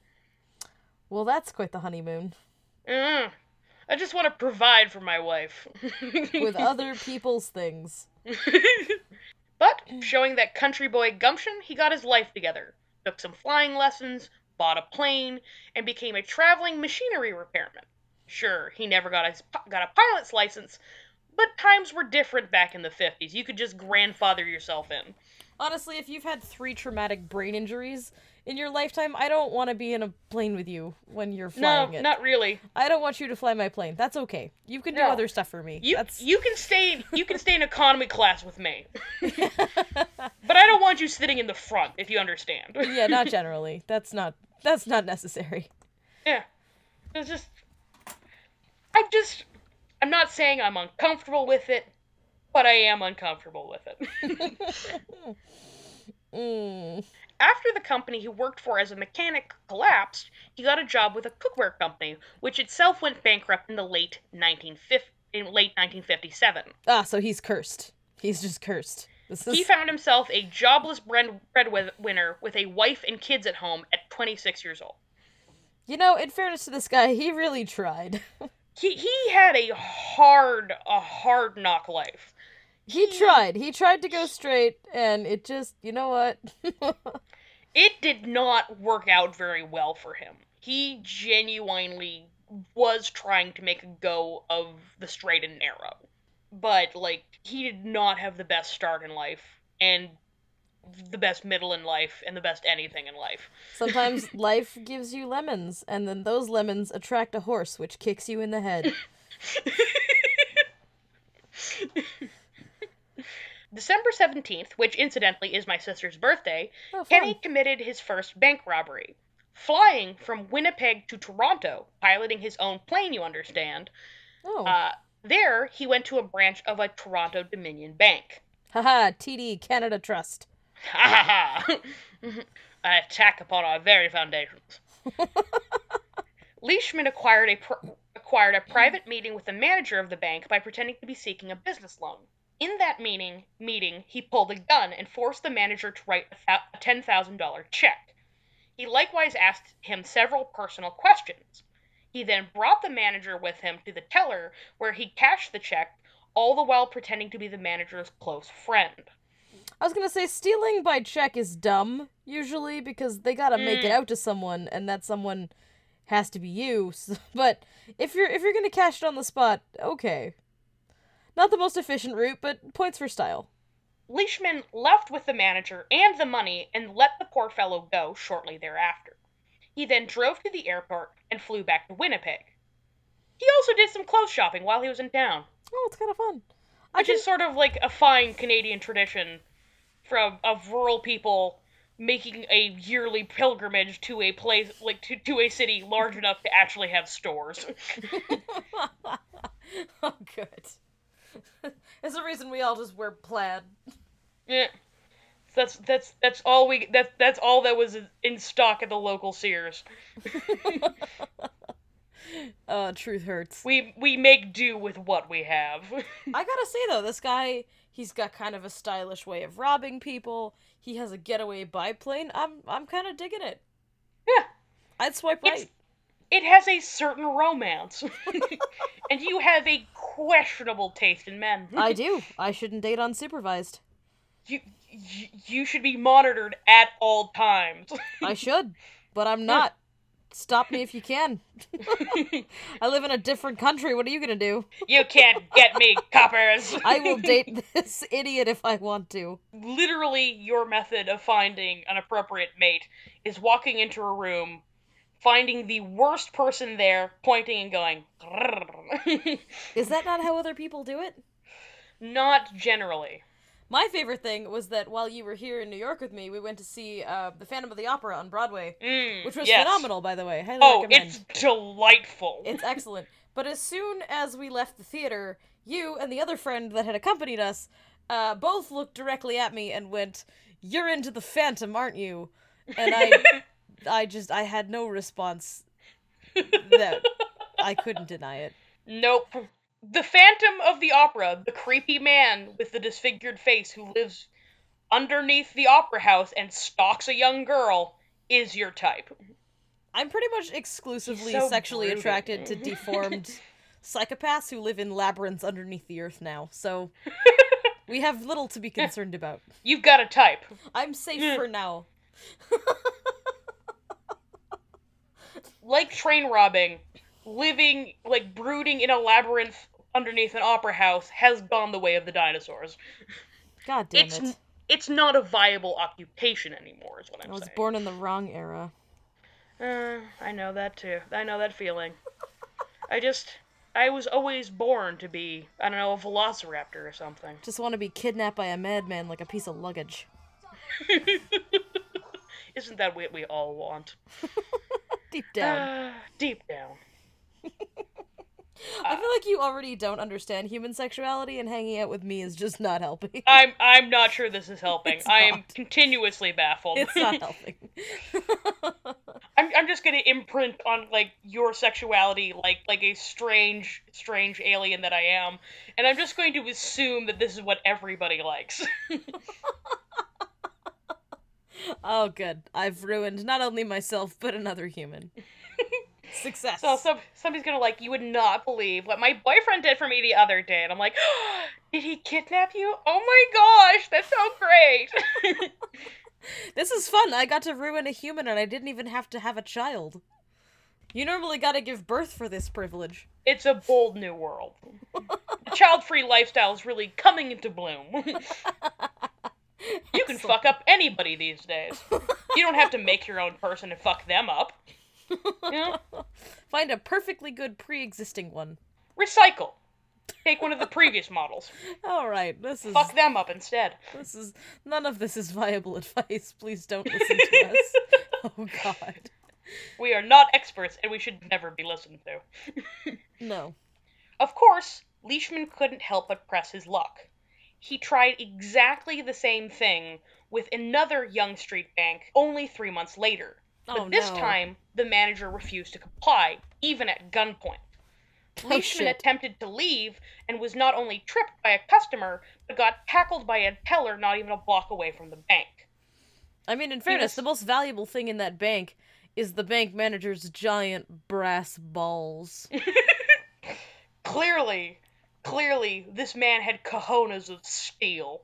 Well, that's quite the honeymoon Mm, I just want to provide for my wife. with other people's things. but, showing that country boy gumption, he got his life together, took some flying lessons, bought a plane, and became a traveling machinery repairman. Sure, he never got a, got a pilot's license, but times were different back in the 50s. You could just grandfather yourself in. Honestly, if you've had three traumatic brain injuries in your lifetime, I don't want to be in a plane with you when you're No, flying it. not really. I don't want you to fly my plane. That's okay. You can do No. other stuff for me. You That's you can stay you can stay in economy class with me. but I don't want you sitting in the front, if you understand. yeah, not generally. That's not that's not necessary. Yeah. It's just I just I'm not saying I'm uncomfortable with it, but I am uncomfortable with it. Mm. After the company he worked for as a mechanic collapsed, he got a job with a cookware company, which itself went bankrupt in the late 1950 in late 1957. Ah, so he's cursed. He's just cursed. This is He found himself a jobless bread breadwinner with a wife and kids at home at 26 years old. You know, in fairness to this guy, he really tried. He he had a hard a hard knock life. He tried. He tried to go straight and it just, you know what? it did not work out very well for him. He genuinely was trying to make a go of the straight and narrow. But, like, he did not have the best start in life, and the best middle in life, and the best anything in life. Sometimes life gives you lemons, and then those lemons attract a horse, which kicks you in the head. December 17th, which incidentally is my sister's birthday, Oh, Kenny committed his first bank robbery. Flying from Winnipeg to Toronto, piloting his own plane, you understand. Oh, Uh, there, he went to a branch of a Toronto Dominion Bank. haha, TD Canada Trust. Ha ha ha! An attack upon our very foundations. Leishman acquired a pr- acquired a private meeting with the manager of the bank by pretending to be seeking a business loan. In that meeting, meeting, he pulled a gun and forced the manager to write a, thou- a ten thousand dollar check. He likewise asked him several personal questions. He then brought the manager with him to the teller, where he cashed the check, all the while pretending to be the manager's close friend. I was gonna say stealing by check is dumb usually because they gotta make Mm. it out to someone, and that someone has to be you. s- But if you're if you're gonna cash it on the spot, okay. Not the most efficient route, but points for style. Leishman left with the manager and the money and let the poor fellow go shortly thereafter. He then drove to the airport and flew back to Winnipeg. He also did some clothes shopping while he was in town, Oh, it's kind of fun. I which can, is sort of like a fine Canadian tradition from of rural people making a yearly pilgrimage to a place like to, to a city large enough to actually have stores. oh, good. It's the reason we all just wear plaid. Yeah. That's that's that's all we that's that's all that was in stock at the local Sears. Uh, truth hurts. We we make do with what we have. I gotta say though, this guy, he's got kind of a stylish way of robbing people. He has a getaway biplane. I'm I'm kind of digging it. Yeah. I'd swipe It's- right. it has a certain romance. and you have a questionable taste in men. I do. I shouldn't date unsupervised. you, you you should be monitored at all times. I should, but I'm not. Stop me if you can. I live in a different country. What are you gonna do? you can't get me, coppers. I will date this idiot if I want to. Literally, your method of finding an appropriate mate is walking into a room, finding the worst person there, pointing and going. Is that not how other people do it? Not generally. My favorite thing was that while you were here in New York with me, we went to see uh, the Phantom of the Opera on Broadway, Mm, which was yes. phenomenal, by the way. Highly Oh, recommend. it's delightful. It's excellent. But as soon as we left the theater, you and the other friend that had accompanied us uh, both looked directly at me and went, "You're into the Phantom, aren't you?" And I, I just, I had no response. That I couldn't deny it. Nope. The Phantom of the Opera, the creepy man with the disfigured face who lives underneath the opera house and stalks a young girl, is your type. I'm pretty much exclusively so sexually attracted to deformed psychopaths who live in labyrinths underneath the earth now. So we have little to be concerned about. You've got a type. I'm safe for now. Like train robbing, living, like brooding in a labyrinth underneath an opera house has gone the way of the dinosaurs. God damn it's it. it's not a viable occupation anymore, is what I'm saying. I was saying. born in the wrong era. Uh, I know that too. I know that feeling. I just, I was always born to be, I don't know, a velociraptor or something. Just want to be kidnapped by a madman like a piece of luggage. Isn't that what we all want? Deep down. Uh, deep down. I feel like you already don't understand human sexuality, and hanging out with me is just not helping. I'm, I'm not sure this is helping. It's I am not. continuously baffled. it's not helping. I'm, I'm just gonna imprint on like your sexuality like like a strange strange alien that I am, and I'm just going to assume that this is what everybody likes. oh, good. I've ruined not only myself, but another human. Success. So some, somebody's gonna like, you would not believe what my boyfriend did for me the other day, and I'm like, did he kidnap you? Oh my gosh, that's so great. This is fun. I got to ruin a human and I didn't even have to have a child. You normally gotta give birth for this privilege. It's a bold new world. the child-free lifestyle is really coming into bloom. you can fuck up anybody these days. You don't have to make your own person and fuck them up. Know? Find a perfectly good pre existing one. Recycle. Take one of the previous models. Alright, this is Fuck them up instead. this is none of this is viable advice. Please don't listen to us. Oh god. We are not experts and we should never be listened to. No. Of course, Leishman couldn't help but press his luck. He tried exactly the same thing with another Yonge Street bank only three months later. But Oh, this no. time, the manager refused to comply, even at gunpoint. Oh, Leishman shit. attempted to leave and was not only tripped by a customer, but got tackled by a teller not even a block away from the bank. I mean, in fairness, was- the most valuable thing in that bank is the bank manager's giant brass balls. Clearly, clearly, this man had cojones of steel.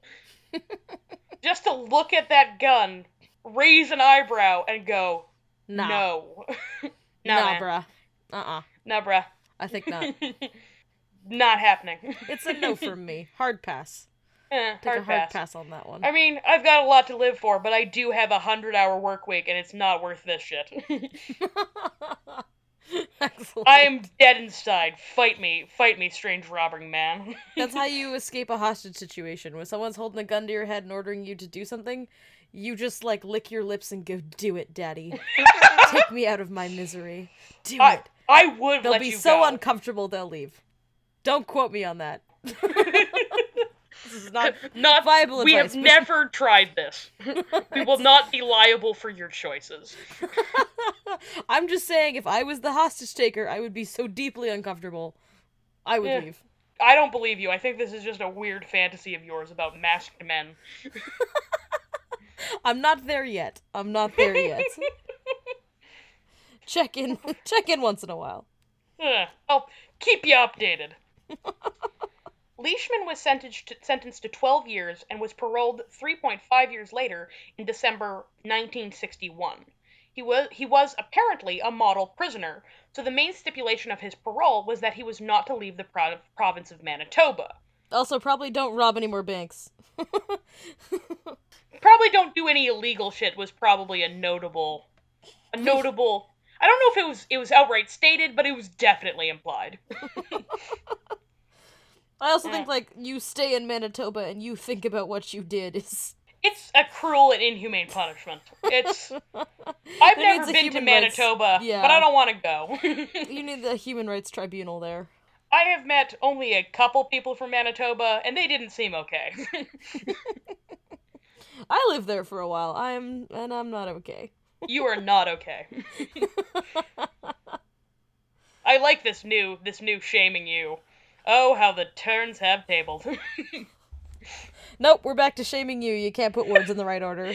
Just to look at that gun, raise an eyebrow, and go, Nah. no. no, nah, man. bruh. Uh uh No, bruh. I think not. Not happening. It's a no from me. Hard pass. Eh, Take hard, a hard pass. pass on that one. I mean, I've got a lot to live for, but I do have a hundred hour work week, and it's not worth this shit. Excellent. I am dead inside. Fight me. Fight me, strange robbing man. That's how you escape a hostage situation. When someone's holding a gun to your head and ordering you to do something, you just like lick your lips and go, "Do it, daddy. Take me out of my misery. Do I, it." I would They'll be so go. uncomfortable they'll leave. Don't quote me on that. this is not not viable We advice, have but- never tried this. we will not be liable for your choices. I'm just saying, if I was the hostage taker, I would be so deeply uncomfortable. I would Yeah. leave. I don't believe you. I think this is just a weird fantasy of yours about masked men. I'm not there yet. I'm not there yet. check in. Check in once in a while. Ugh, I'll keep you updated. Leishman was sentenced to, sentenced to 12 years and was paroled 3.5 years later in December 1961. He was, he was apparently a model prisoner, so the main stipulation of his parole was that he was not to leave the pro- province of Manitoba. Also, probably don't rob any more banks. Probably don't do any illegal shit was probably a notable a notable I don't know if it was it was outright stated, but it was definitely implied. I also Eh. think like you stay in Manitoba and you think about what you did is It's a cruel and inhumane punishment. It's I've never been to human rights- Manitoba, yeah. but I don't want to go. you need the human rights tribunal there. I have met only a couple people from Manitoba, and they didn't seem okay. I lived there for a while. I'm and I'm not okay. you are not okay. I like this new this new shaming you. Oh, how the turns have tabled. Nope, we're back to shaming you. You can't put words in the right order.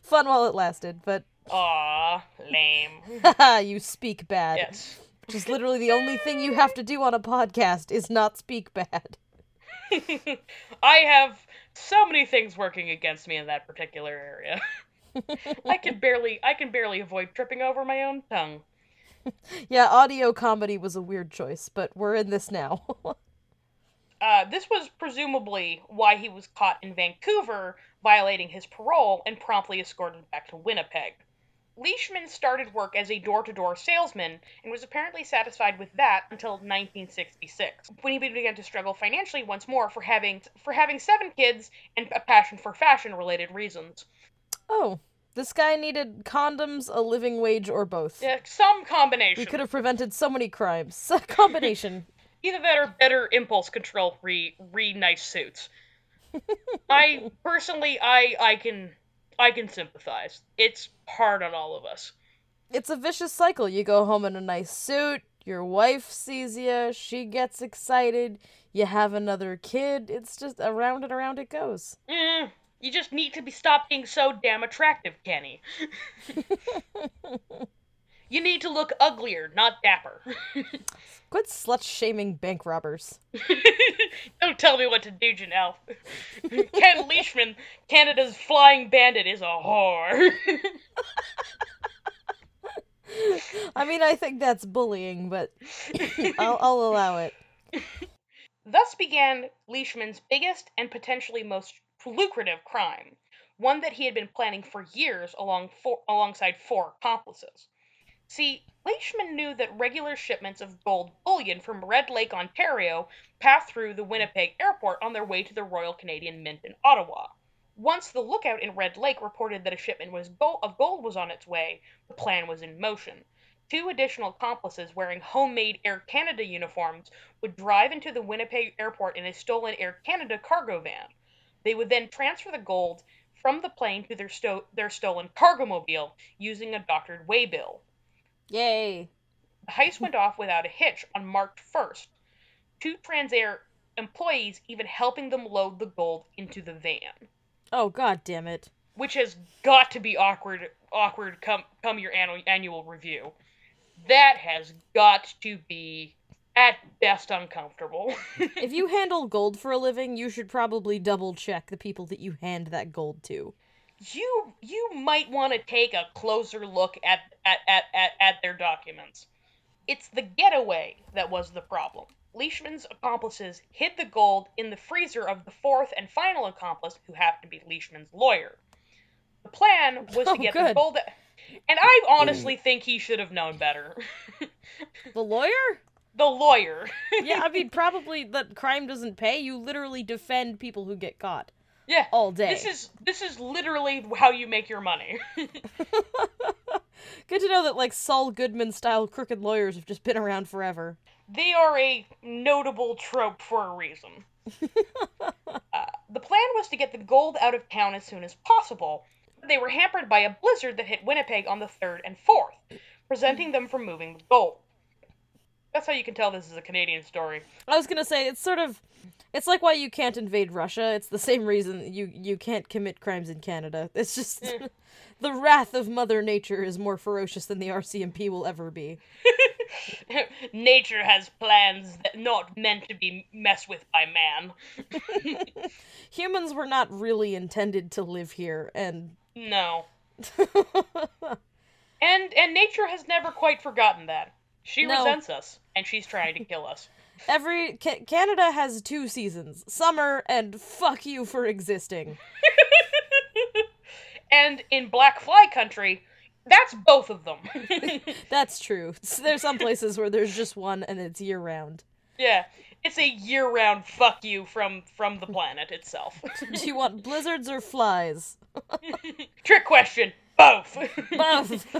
Fun while it lasted, but Aw, lame. you speak bad. Yes. Which is literally the only thing you have to do on a podcast is not speak bad. I have so many things working against me in that particular area. I can barely I can barely avoid tripping over my own tongue. Yeah, audio comedy was a weird choice, but we're in this now. Uh, this was presumably why he was caught in Vancouver violating his parole and promptly escorted back to Winnipeg. Leishman started work as a door to door salesman and was apparently satisfied with that until 1966, when he began to struggle financially once more for having, for having seven kids and a passion for fashion related reasons. oh, this guy needed condoms, a living wage, or both. Yeah, some combination. We could have prevented so many crimes. A combination. Either that or better impulse control re re nice suits. I personally I I can I can sympathize. It's hard on all of us. it's a vicious cycle. You go home in a nice suit, your wife sees you, she gets excited, you have another kid. It's just around and around it goes. Eh, you just need to be stop being so damn attractive, Kenny. You need to look uglier, not dapper. Quit slut shaming bank robbers. Don't tell me what to do, Janelle. Ken Leishman, Canada's flying bandit, is a whore. I mean, I think that's bullying, but I'll, I'll allow it. Thus began Leishman's biggest and potentially most lucrative crime, one that he had been planning for years along four, alongside four accomplices. See, Leishman knew that regular shipments of gold bullion from Red Lake, Ontario, passed through the Winnipeg airport on their way to the Royal Canadian Mint in Ottawa. Once the lookout in Red Lake reported that a shipment of gold was on its way, the plan was in motion. Two additional accomplices wearing homemade Air Canada uniforms would drive into the Winnipeg airport in a stolen Air Canada cargo van. They would then transfer the gold from the plane to their, sto- their stolen cargo mobile using a doctored waybill. Yay. The heist went off without a hitch on March 1st. Two Transair employees even helping them load the gold into the van, Oh, god damn it. which has got to be awkward. Awkward come come your annual annual review. That has got to be at best uncomfortable. If you handle gold for a living, you should probably double check the people that you hand that gold to. You you might want to take a closer look at, at, at, at, at their documents. It's the getaway that was the problem. Leishman's accomplices hid the gold in the freezer of the fourth and final accomplice, who happened to be Leishman's lawyer. The plan was Oh, to get the gold. And I honestly think he should have known better. The lawyer? the lawyer. Yeah, I mean, probably that crime doesn't pay. You literally defend people who get caught yeah. all day. This is this is literally how you make your money. Good to know that, like, Saul Goodman style crooked lawyers have just been around forever. They are a notable trope for a reason. Uh, the plan was to get the gold out of town as soon as possible. but They were hampered by a blizzard that hit Winnipeg on the 3rd and 4th, preventing them from moving the gold. That's how you can tell this is a Canadian story. I was gonna say, it's sort of. It's like why you can't invade Russia. It's the same reason you, you can't commit crimes in Canada. It's just. Hmm. the wrath of Mother Nature is more ferocious than the RCMP will ever be. Nature has plans that not meant to be messed with by man. Humans were not really intended to live here, and. No. And and nature has never quite forgotten that. She No. resents us, and she's trying to kill us. Every Ca- Canada has two seasons: summer and fuck you for existing. And in Black Fly Country, that's both of them. That's true. There's some places where there's just one and it's year round. yeah, it's a year-round fuck you from from the planet itself. Do you want blizzards or flies? Trick question. Both. Both.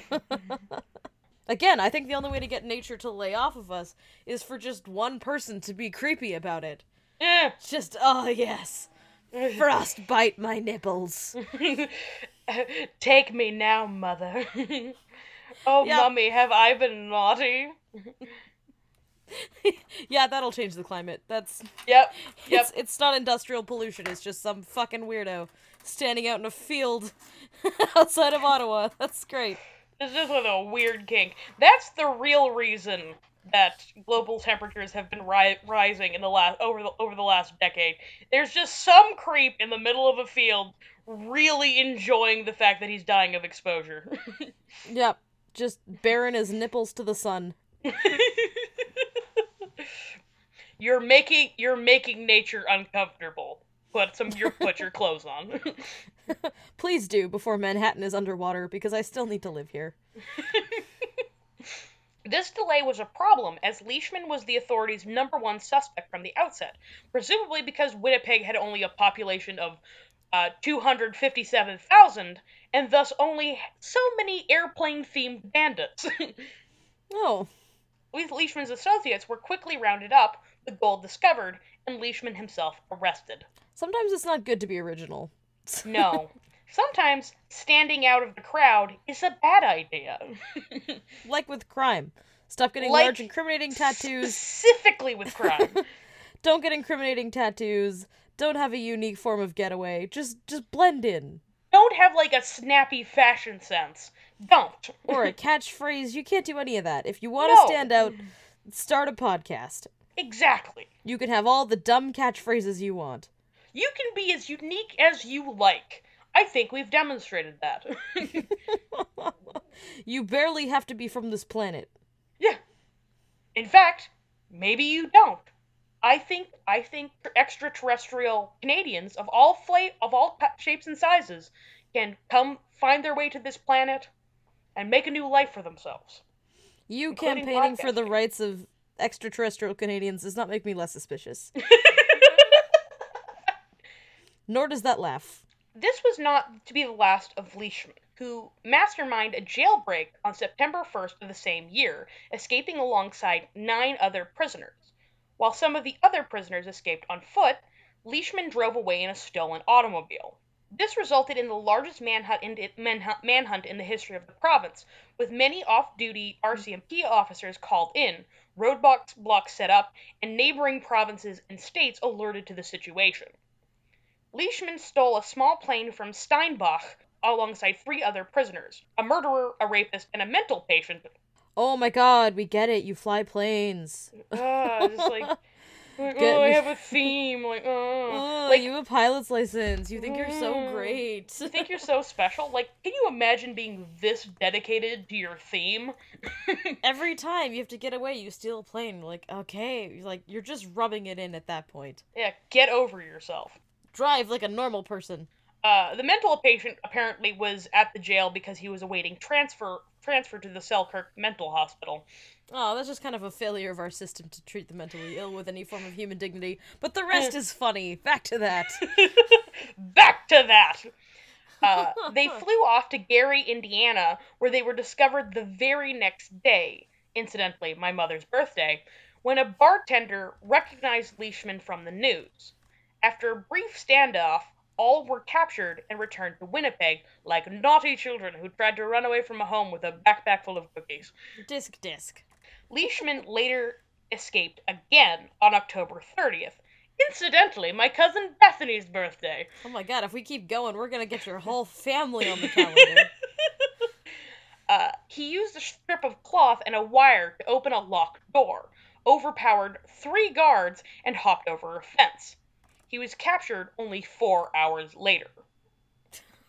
Again, I think the only way to get nature to lay off of us is for just one person to be creepy about it. Eh. Just, oh yes. Frostbite my nipples. Take me now, mother. oh, Yeah. mummy, have I been naughty? Yeah, that'll change the climate. That's Yep. Yep. it's it's not industrial pollution, it's just some fucking weirdo standing out in a field outside of Ottawa. That's great. It's is with a weird kink. That's the real reason that global temperatures have been ri- rising in the last over the over the last decade. There's just some creep in the middle of a field really enjoying the fact that he's dying of exposure. Yep. Just baring his nipples to the sun. you're making you're making nature uncomfortable. Put some your put your clothes on. Please do before Manhattan is underwater because I still need to live here. This delay was a problem, as Leishman was the authorities' number one suspect from the outset, presumably because Winnipeg had only a population of uh, 257,000, and thus only so many airplane themed bandits. Oh, With Leishman's associates were quickly rounded up, the gold discovered, and Leishman himself arrested. sometimes it's not good to be original. No. Sometimes standing out of the crowd is a bad idea. Like with crime. Stop getting Like- large incriminating tattoos. Specifically with crime. Don't get incriminating tattoos. Don't have a unique form of getaway. Just just blend in. don't have like a snappy fashion sense, don't. Or a catchphrase. You can't do any of that. If you want No. to stand out, start a podcast. exactly. You can have all the dumb catchphrases you want. You can be as unique as you like. I think we've demonstrated that. You barely have to be from this planet. yeah. In fact, maybe you don't. I think I think extraterrestrial Canadians of all fla- of all shapes and sizes can come find their way to this planet and make a new life for themselves. You campaigning for the rights of extraterrestrial Canadians does not make me less suspicious. Nor does that laugh. This was not to be the last of Leishman, who masterminded a jailbreak on September 1st of the same year, escaping alongside nine other prisoners. While some of the other prisoners escaped on foot, Leishman drove away in a stolen automobile. This resulted in the largest manhunt in, the history of the province, with many off duty RCMP officers called in, roadblocks set up, and neighboring provinces and states alerted to the situation. Leishman stole a small plane from Steinbach alongside three other prisoners a murderer, a rapist, and a mental patient. Oh my god, we get it. You fly planes. Ah, just like, like, oh, I have a theme. Like, oh. Oh, like, you have a pilot's license. You think you're so Mm. great. you think you're so special? Like, can you imagine being this dedicated to your theme? Every time you have to get away, you steal a plane. Like, okay, like you're just rubbing it in at that point. yeah, get over yourself. Drive like a normal person. Uh, the mental patient apparently was at the jail because he was awaiting transfer transfer to the Selkirk Mental Hospital. Oh, that's just kind of a failure of our system to treat the mentally ill with any form of human dignity. But the rest is funny. Back to that. Back to that. Uh, they flew off to Gary, Indiana, where they were discovered the very next day, incidentally, my mother's birthday, when a bartender recognized Leishman from the news. After a brief standoff, all were captured and returned to Winnipeg like naughty children who tried to run away from a home with a backpack full of cookies. disc disc. Leishman later escaped again on October 30th. Incidentally, my cousin Bethany's birthday. Oh my god, if we keep going, we're gonna get your whole family on the calendar. Uh, he used a strip of cloth and a wire to open a locked door, overpowered three guards, and hopped over a fence. He was captured only four hours later.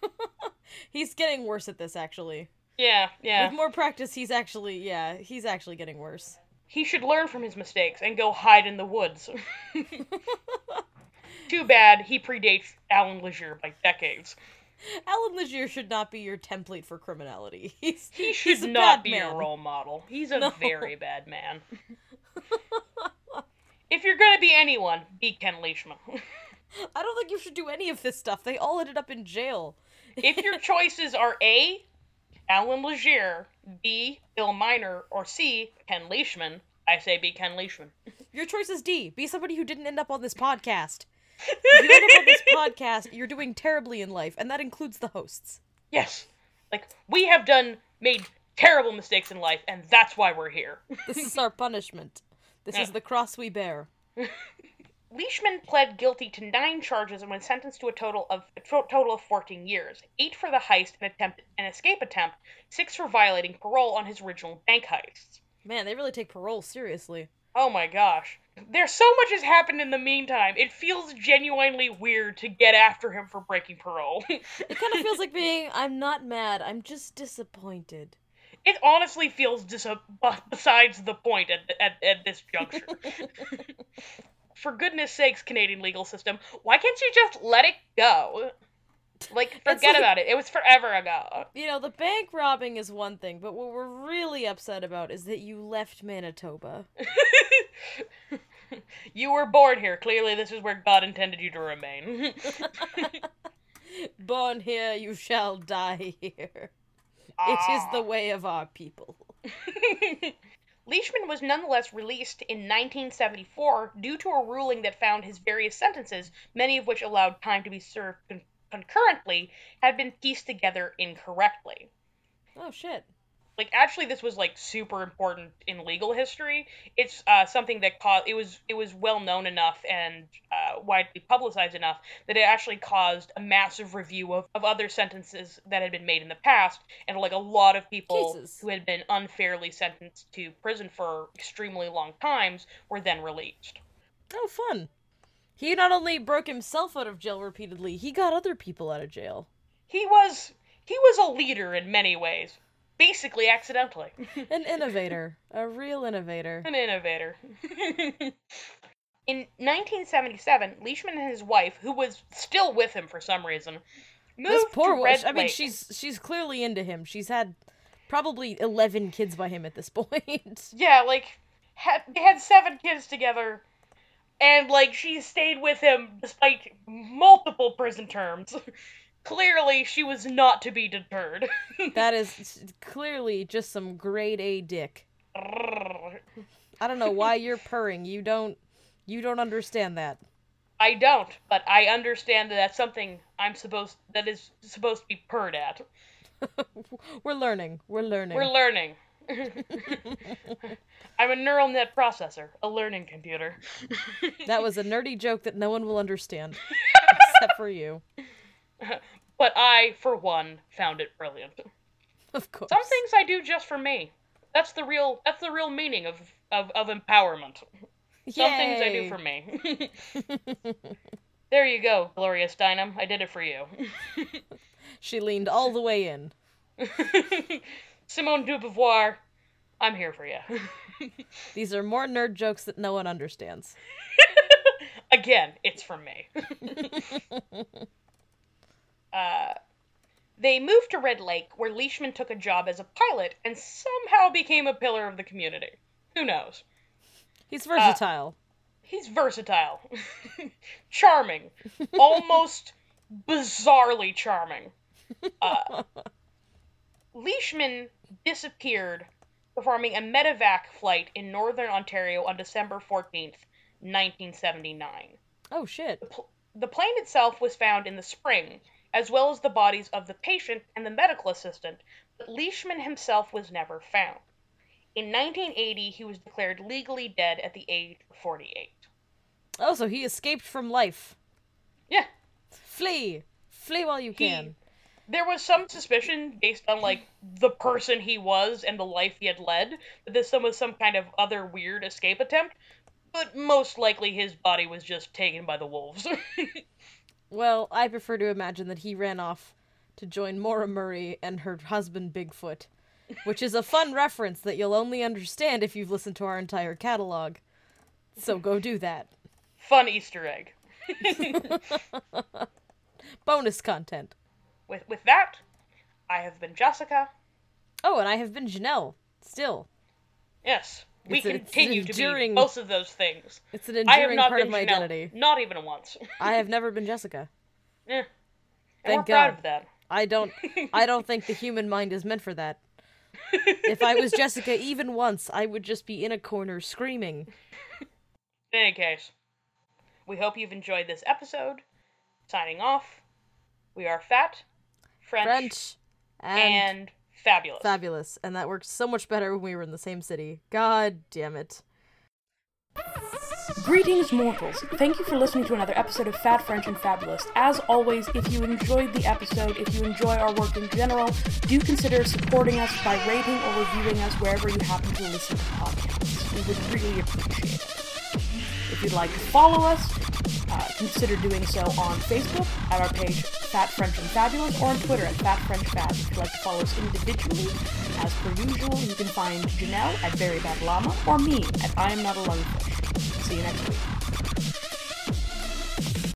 he's getting worse at this actually. Yeah, yeah. With more practice, he's actually yeah, he's actually getting worse. He should learn from his mistakes and go hide in the woods. Too bad he predates Allan Legere by decades. Allan Legere should not be your template for criminality. He's He should not be man. a role model. He's a No. very bad man. If you're gonna be anyone, be Ken Leishman. I don't think you should do any of this stuff. They all ended up in jail. if your choices are A, Allan Legere, B, Bill Miner, or C, Ken Leishman, I say be Ken Leishman. Your choice is D. Be somebody who didn't end up on this podcast. If you end up on this podcast, you're doing terribly in life, and that includes the hosts. Yes. Like, we have done, made terrible mistakes in life, and that's why we're here. This is our punishment. This is the cross we bear. Leishman pled guilty to nine charges and was sentenced to a total of a to- total of 14 years. Eight for the heist and attempt and escape attempt, six for violating parole on his original bank heists. Man, they really take parole seriously. Oh my gosh. There's so much has happened in the meantime. It feels genuinely weird to get after him for breaking parole. It kind of feels like being, I'm not mad, I'm just disappointed. It honestly feels dis- besides the point at, at, at this juncture. for goodness sakes, Canadian legal system, why can't you just let it go? Like, forget like- about it. It was forever ago. You know, the bank robbing is one thing, but what we're really upset about is that you left Manitoba. you were born here. Clearly, this is where God intended you to remain. Born here, you shall die here. It is ah. the way of our people. Leishman was nonetheless released in 1974 due to a ruling that found his various sentences, many of which allowed time to be served con- concurrently, had been pieced together incorrectly. Oh shit. Like actually this was like super important in legal history. It's uh, something that caused it was it was well known enough and uh, widely publicized enough that it actually caused a massive review of, of other sentences that had been made in the past and like a lot of people Cases. who had been unfairly sentenced to prison for extremely long times were then released. Oh, fun. He not only broke himself out of jail repeatedly, he got other people out of jail. He was he was a leader in many ways, basically accidentally. An innovator. a real innovator. An innovator. In 1977, Leishman and his wife, who was still with him for some reason, moved This poor to Red I mean, Lake. she's she's clearly into him. She's had probably 11 kids by him at this point. yeah, like had, they had seven kids together, and like she stayed with him despite multiple prison terms. Clearly, she was not to be deterred. that is clearly just some grade A dick. I don't know why you're purring. You don't you don't understand that. I don't, but I understand that that's something I'm supposed that is supposed to be purred at. We're learning. We're learning. We're learning. I'm a neural net processor, a learning computer. that was a nerdy joke that no one will understand except for you. But I, for one, found it brilliant. Of course. Some things I do just for me. That's the real that's the real meaning of of, of empowerment. Some things I do for me. there you go, Gloria Steinem. I did it for you. She leaned all the way in. Simone de Beauvoir, I'm here for you. These are more nerd jokes that no one understands. Again, it's for me. Uh, they moved to Red Lake, where Leishman took a job as a pilot and somehow became a pillar of the community. Who knows? He's versatile. He's versatile, charming, almost bizarrely charming. Uh, Leishman disappeared performing a medevac flight in northern Ontario on December 14th, 1979. oh shit. pl- the plane itself was found in the spring, as well as the bodies of the patient and the medical assistant, but Leishman himself was never found. In 1980, he was declared legally dead at the age of 48. Oh, so he escaped from life. Yeah, Flee. Flee while you He- can. there was some suspicion based on like the person he was and the life he had led that this was some kind of other weird escape attempt, but most likely his body was just taken by the wolves. Well, I prefer to imagine that he ran off to join Maura Murray and her husband Bigfoot, which is a fun reference that you'll only understand if you've listened to our entire catalog. So go do that. Fun Easter egg. Bonus content. With with that, I have been Jessica. Oh, and I have been Janelle. Still. Yes, we It's a- it's an continue to be both of those things. It's an I have enduring not part been of my Janelle, identity. not even once. I have never been Jessica. Yeah. Thank we're proud God. of that. I don't I don't think the human mind is meant for that. If I was Jessica even once, I would just be in a corner screaming. In any case, we hope you've enjoyed this episode. Signing off, we are fat, French, French and, and fabulous. fabulous. And that worked so much better when we were in the same city. God damn it. Greetings, mortals. Thank you for listening to another episode of Fat French and Fabulous. As always, if you enjoyed the episode, if you enjoy our work in general, do consider supporting us by rating or reviewing us wherever you happen to listen to podcasts. We would really appreciate it. If you'd like to follow us, uh, consider doing so on Facebook at our page Fat French and Fabulous or on Twitter at Fat French Fab. If you'd like to follow us individually, as per usual, you can find Janelle at Very Bad Llama or me at I Am Not a Lungfish. See you next week.